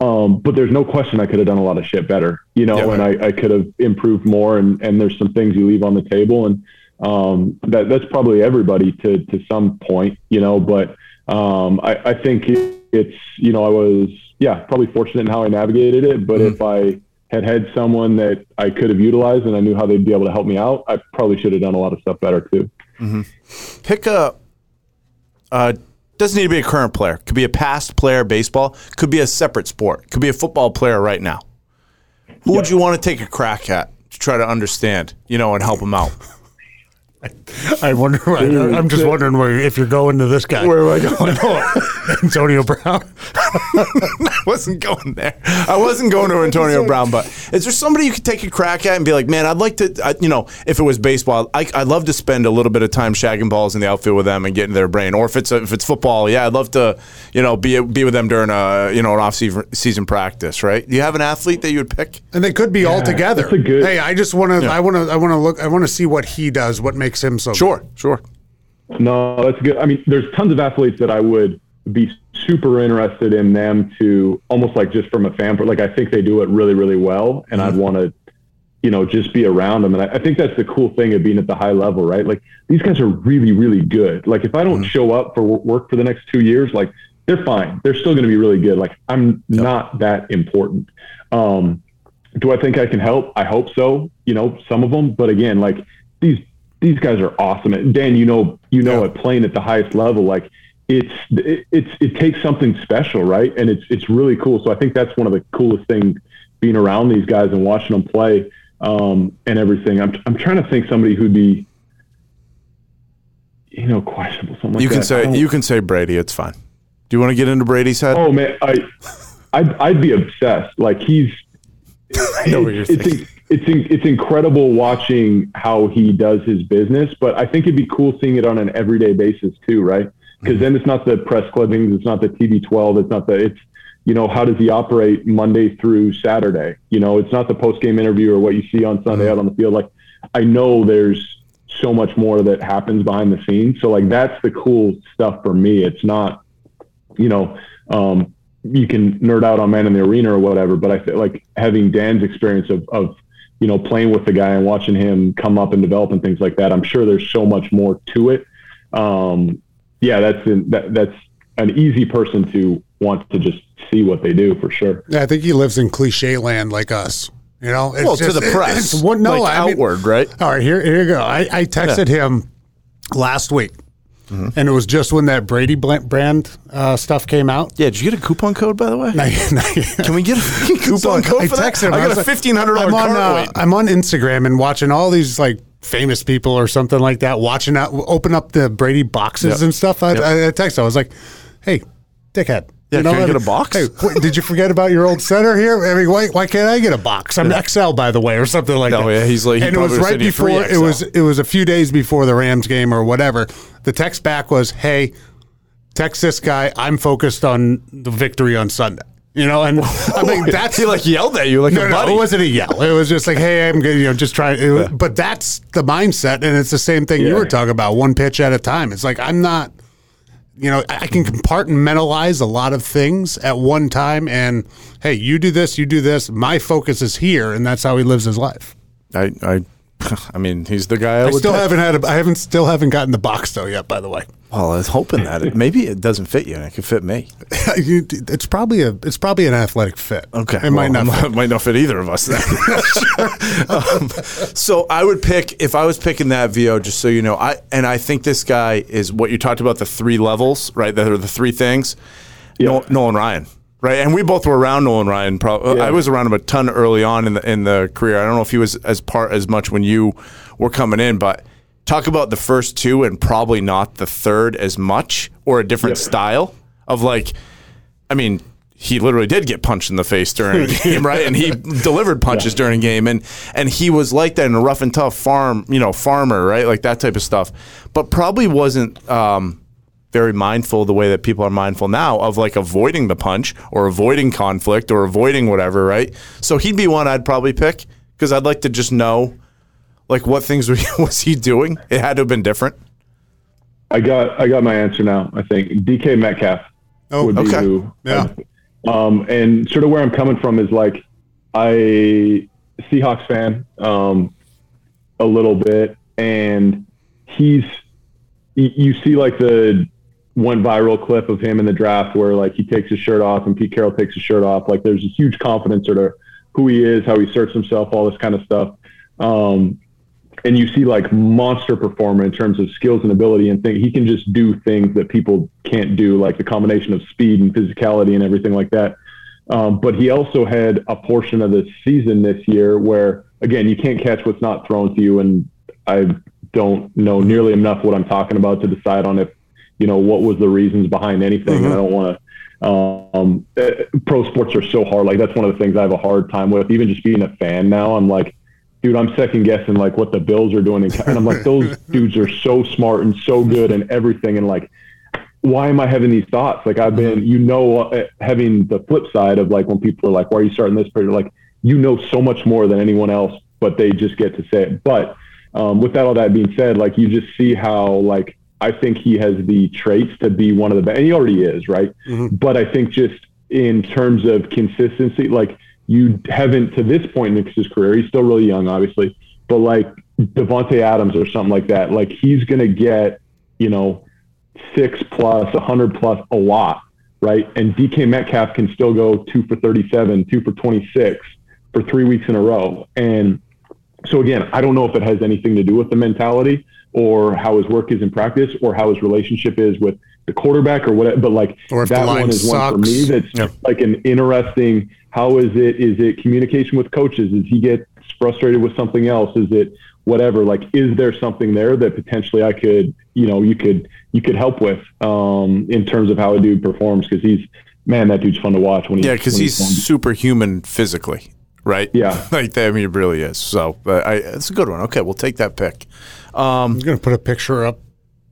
Um, but there's no question I could have done a lot of shit better, you know, Yeah. and I, I could have improved more and, and there's some things you leave on the table and, um, that that's probably everybody to, to some point, you know, but, um, I, I think it, it's, you know, I was, yeah, probably fortunate in how I navigated it, but if I, had had someone that I could have utilized and I knew how they'd be able to help me out, I probably should have done a lot of stuff better too. Pick a. Uh, doesn't need to be a current player. Could be a past player, baseball. Could be a separate sport. Could be a football player right now. Who would you want to take a crack at to try to understand, you know, and help him out? I wonder. I'm just wondering where if you're going to this guy. Where am I going? Antonio Brown. I wasn't going there. I wasn't going to Antonio Brown, but is there somebody you could take a crack at and be like, man, I'd like to, I, you know, if it was baseball, I, I'd love to spend a little bit of time shagging balls in the outfield with them and get into their brain. Or if it's if it's football, yeah, I'd love to, you know, be be with them during a you know an off season season practice. Right? Do you have an athlete that you would pick? And they could be all together. good- hey, I just want to. I want to. I want to look. I want to see what he does. What makes him so. Sure, sure. No, that's good. I mean, there's tons of athletes that I would be super interested in them to almost like just from a fan, for like I think they do it really, really well, and I'd want to, you know, just be around them. And I, I think that's the cool thing of being at the high level, right? Like these guys are really, really good. Like if I don't show up for work for the next two years, like they're fine. They're still going to be really good. Like I'm not that important. Um, do I think I can help? I hope so. You know, some of them, but again, like these these guys are awesome. And Dan, you know, you know, at playing at the highest level, like it's it, it's it takes something special, right? And it's it's really cool. So I think that's one of the coolest things being around these guys and watching them play um, and everything. I'm I'm trying to think somebody who'd be, you know, questionable. Something like You can that. Say you can say Brady. It's fine. Do you want to get into Brady's head? Oh man, I, I'd, I'd be obsessed. Like he's, know what you're it's, it's, it's, it's incredible watching how he does his business, but I think it'd be cool seeing it on an everyday basis too, right? Because then it's not the press clippings, it's not the TB12, it's not the, it's, you know, how does he operate Monday through Saturday? You know, it's not the post game interview or what you see on Sunday out on the field. Like, I know there's so much more that happens behind the scenes. So like that's the cool stuff for me. It's not, you know, um, you can nerd out on man in the arena or whatever, but I feel like having Dan's experience of, of, you know, playing with the guy and watching him come up and develop and things like that, I'm sure there's so much more to it. Um, yeah, that's an, that, that's an easy person to want to just see what they do for sure. Yeah, I think he lives in cliche land like us. You know, it's well, to the it- press. it's one, no, like I mean- outward, right? All right, here, here you go. I, I texted him last week, Mm-hmm. and it was just when that Brady brand uh, stuff came out. Yeah, did you get a coupon code by the way? Can Can we get a coupon code I for that? him. I got a fifteen hundred dollar I'm on, uh. I'm on Instagram and watching all these like famous people or something like that. Watching out, open up the Brady boxes Yep. and stuff. I, Yep. I, I texted. I was like, "Hey, dickhead." Yeah, can I get a box? Hey, wait, did you forget about your old center here? I mean, why, why can't I get a box? I'm XL, by the way, or something like Oh, that. yeah, he's like- he and it was right before. It was it was a few days before the Rams game or whatever. The text back was, "Hey, text this guy. I'm focused on the victory on Sunday." You know, and I mean that's he like yelled at you like no, a no, it wasn't a yell. It was just like, hey, I'm good, you know, just trying. Was, But that's the mindset, and it's the same thing you were talking about, one pitch at a time. It's like I'm not, you know, I can compartmentalize a lot of things at one time, and hey, you do this, you do this. My focus is here, and that's how he lives his life. I, I, I mean, he's the guy. I, I would still pick. haven't had, a, I haven't, still haven't gotten the box though yet. By the way, Well, I was hoping that it, maybe it doesn't fit you and it could fit me. You- it's probably a, it's probably an athletic fit. Okay, it might not. fit. It might not fit either of us. Then. um, so I would pick if I was picking that VO. Just so you know, I and I think this guy is what you talked about the three levels, right? That are the three things. Nolan, Nolan Ryan, right? And we both were around Nolan Ryan. Pro- Yeah. I was around him a ton early on in the in the career. I don't know if he was as part as much when you were coming in, but talk about the first two and probably not the third as much or a different style of like. I mean, he literally did get punched in the face during a game, right? And he delivered punches during a game, and and he was like that in a rough and tough farm, you know, farmer, right? Like that type of stuff. But probably wasn't um, very mindful the way that people are mindful now of like avoiding the punch or avoiding conflict or avoiding whatever, right? So he'd be one I'd probably pick because I'd like to just know, like, what things was he doing? It had to have been different. I got I got my answer now. I think DK Metcalf Oh, would be okay. who. Yeah. Um, and sort of where I'm coming from is like I Seahawks fan um, a little bit, and he's you see like the one viral clip of him in the draft where like he takes his shirt off and Pete Carroll takes his shirt off. Like there's a huge confidence sort of who he is, how he asserts himself, all this kind of stuff. Um, and you see like monster performer in terms of skills and ability and think he can just do things that people can't do, like the combination of speed and physicality and everything like that. Um, but he also had a portion of the season this year where, again, you can't catch what's not thrown to you. And I don't know nearly enough what I'm talking about to decide on if, you know, what was the reasons behind anything. And I don't want to. Um, uh, pro sports are so hard. Like that's one of the things I have a hard time with. Even just being a fan now, I'm like, dude, I'm second guessing like what the Bills are doing, and I'm like, those dudes are so smart and so good and everything, and like, why am I having these thoughts? Like I've been, you know, uh, having the flip side of like when people are like, why are you starting this period? Like, you know, so much more than anyone else, but they just get to say it. But um, with that, all that being said, like you just see how like I think he has the traits to be one of the best, and he already is, right? Mm-hmm. But I think just in terms of consistency, like you haven't to this point in his career, he's still really young, obviously, but like Davante Adams or something like that, like he's gonna get, you know, six plus, a hundred plus, a lot, right? And DK Metcalf can still go two for thirty-seven, two for twenty-six for three weeks in a row, and so again, I don't know if it has anything to do with the mentality or how his work is in practice or how his relationship is with the quarterback or whatever. But like Or that one is one for me that's Yep. like an interesting. How is it? Is it communication with coaches? Is he get frustrated with something else? Is it whatever? Like, is there something there that potentially I could, you know, you could you could help with um, in terms of how a dude performs? Because he's man, that dude's fun to watch when he's Yeah, because when he's superhuman physically, right? Yeah. like that. I mean, it really is. So, but I, it's a good one. Okay, we'll take that pick. Um, I'm gonna put a picture up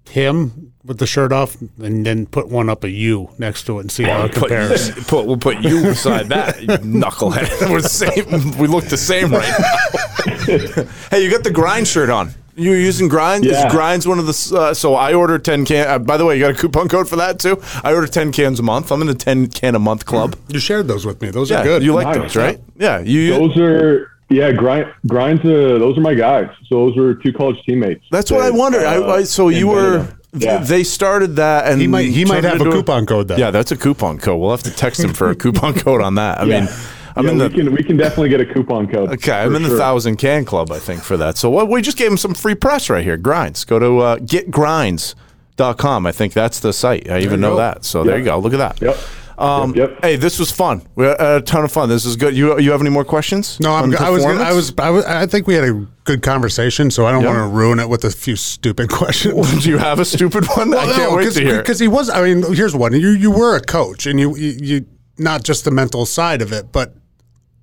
him with the shirt off, and then put one up of you next to it and see how it put, compares. put, we'll put you beside that knucklehead. We're the same. We look the same right now. hey, you got the grind shirt on. You're using grind? Yeah. Grinds one of the? Uh, so I order ten can. Uh, by the way, you got a coupon code for that too. I order ten cans a month. I'm in the ten can a month club. You shared those with me. Those Yeah, are good. you like Nice. those, right? Yeah, you. you Those are yeah, grind grinds. Uh, those are my guys. So those were two college teammates. that's what I wondered. Uh, I, so you were. Yeah. They started that, and He might- he might have a into coupon code then. Yeah, that's a coupon code. We'll have to text him for a coupon code on that. I Yeah. mean, I'm Yeah, in the we can we can definitely get a coupon code. Okay, I'm in the sure. thousand can club, I think, for that. So what we just gave him some free press right here. Grinds. Go to uh, getgrinds.com. I think that's the site. I even know go. that. So there you go. Look at that. Yep. Um, Yep, yep. Hey, this was fun. We had a ton of fun. This is good. You you have any more questions? No, I'm, on g- I was, gonna, I was, I was, I think we had a good conversation, so I don't Yeah. want to ruin it with a few stupid questions. Do you have a stupid one? I can't wait to hear. because he was. I mean, here's one. You you were a coach, and you, you you not just the mental side of it, but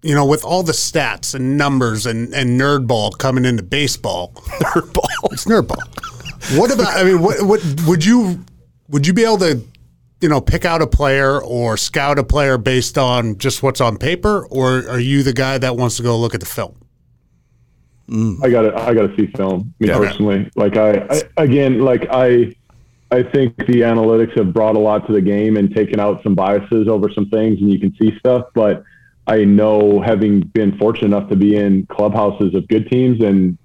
you know, with all the stats and numbers and and nerd ball coming into baseball, nerd ball, it's nerd ball. What about? I mean, what what would you would you be able to? You know, pick out a player or scout a player based on just what's on paper, or are you the guy that wants to go look at the film? Mm. I got to I got to see film. Me Yeah. personally, like I, I again, like I, I think the analytics have brought a lot to the game and taken out some biases over some things, and you can see stuff. But I know, having been fortunate enough to be in clubhouses of good teams and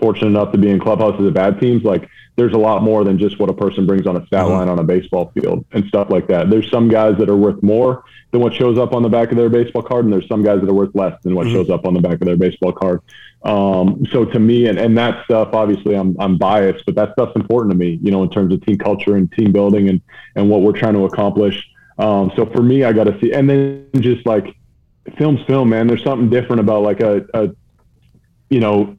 fortunate enough to be in clubhouses of bad teams, like there's a lot more than just what a person brings on a stat line on a baseball field and stuff like that. There's some guys that are worth more than what shows up on the back of their baseball card, and there's some guys that are worth less than what shows up on the back of their baseball card. Um, so to me, and, and that stuff, obviously I'm, I'm biased, but that stuff's important to me, you know, in terms of team culture and team building and, and what we're trying to accomplish. Um, so for me, I got to see, and then just like film's film, man, there's something different about like a, a you know,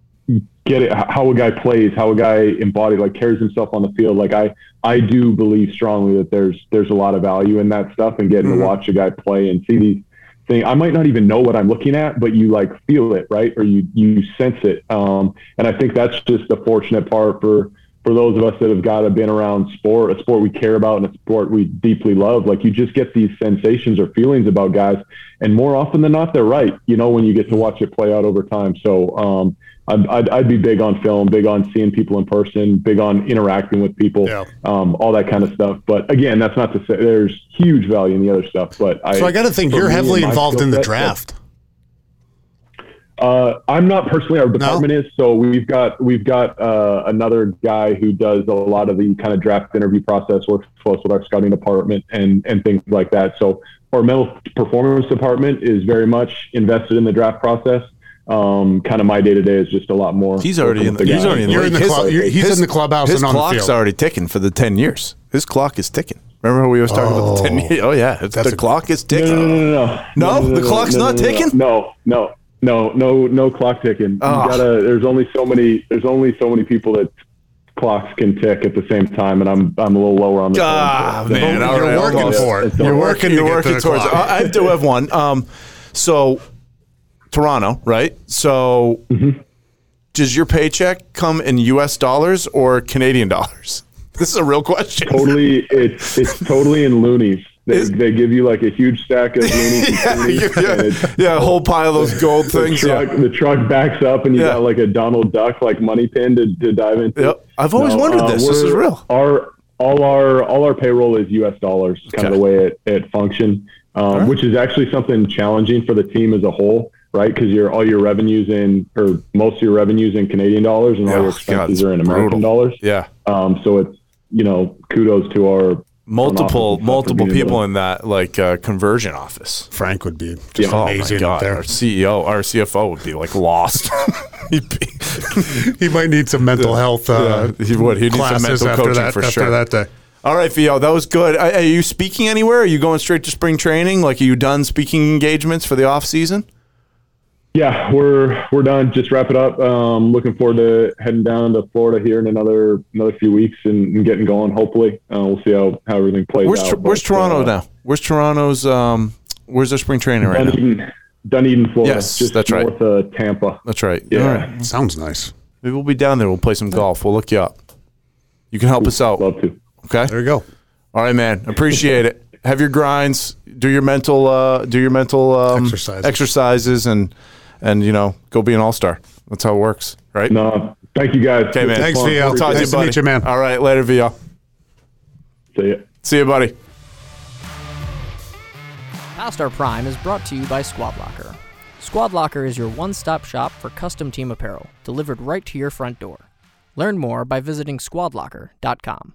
get it how a guy plays, how a guy embodies like carries himself on the field. Like I I do believe strongly that there's there's a lot of value in that stuff and getting to watch a guy play and see these things. I might not even know what I'm looking at, but you like feel it, right? Or you you sense it. Um, and I think that's just the fortunate part for for those of us that have got to been around sport, a sport we care about and a sport we deeply love, like you just get these sensations or feelings about guys. And more often than not, they're right, you know, when you get to watch it play out over time. So um, I'd, I'd, I'd be big on film, big on seeing people in person, big on interacting with people, Yeah. um, all that kind of stuff. But again, that's not to say there's huge value in the other stuff. But So I got to think you're heavily involved in the draft. Uh, I'm not personally. Our department is so we've got we've got uh, another guy who does a lot of the kind of draft interview process, works close with our scouting department and and things like that. So our mental performance department is very much invested in the draft process. Um, kind of my day to day is just a lot more. He's already in. The, working with he's guys. already in the in the His- club- you're- he's his- in the clubhouse His and on the clock's field. already ticking for the ten years. His clock is ticking. Remember how we was talking about the ten years? Oh yeah, it's, the a- clock is No, ticking. no, no, no, no. No? The clock's not ticking? No, no, no, no, no clock ticking. Oh. You gotta. There's only so many. There's only so many people that clocks can tick at the same time, and I'm I'm a little lower on the. Ah, phone, so- man, all You're right, working almost. for it. You're working to You're working to towards it. I I do have one. Um, so Toronto, right? So Mm-hmm. does your paycheck come in U.S. dollars or Canadian dollars? This is a real question. totally it's it's totally in loonies. They, Is- they give you like a huge stack of yeah, yeah, yeah, a whole pile of those gold The things. truck, Yeah. the truck backs up and you Yeah. got like a Donald Duck like money pin to, to dive into. Yep. I've always wondered this. This is real. Our all our all our payroll is U.S. dollars, kind Okay. of the way it, it functions, um, which is actually something challenging for the team as a whole, right? Because your all your revenues in or most of your revenues in Canadian dollars and all your Oh, God, expenses it's are in American brutal. dollars. Yeah. Um, so it's you know kudos to our Multiple, multiple people in that like uh, conversion office. Frank would be just Oh amazing my up god, there. our CEO, our CFO would be like lost. He'd be, He might need some mental health. Uh, Yeah, he would. He'd need some classes mental after coaching that, for after sure. that day. All right, Theo, that was good. Are, are you speaking anywhere? Are you going straight to spring training? Like, are you done speaking engagements for the off season? Yeah, we're we're done. Just wrap it up. Um, looking forward to heading down to Florida here in another another few weeks and, and getting going. Hopefully, uh, we'll see how, how everything plays Where's out. Tor- Where's but, Toronto uh, now? Where's Toronto's? Um, where's their spring training right now? Dunedin, Dunedin, Florida. Yes, just that's right. North of Tampa. That's right. Yeah. All right. Sounds nice. Maybe we'll be down there. We'll play some golf. We'll look you up. You can help us out. Love to. Okay. There you go. All right, man. Appreciate it. Have your grinds. Do your mental. Uh, do your mental um, Exercises. exercises, and and you know, go be an all star. That's how it works, right? No, thank you guys. Okay, man. Thanks, Fun. Theo. We'll talk Nice to you, buddy. to meet you, man. All right, later, Theo. See ya. See you, buddy. Past Our Prime is brought to you by Squad Locker. Squad Locker is your one stop shop for custom team apparel, delivered right to your front door. Learn more by visiting squadlocker.com.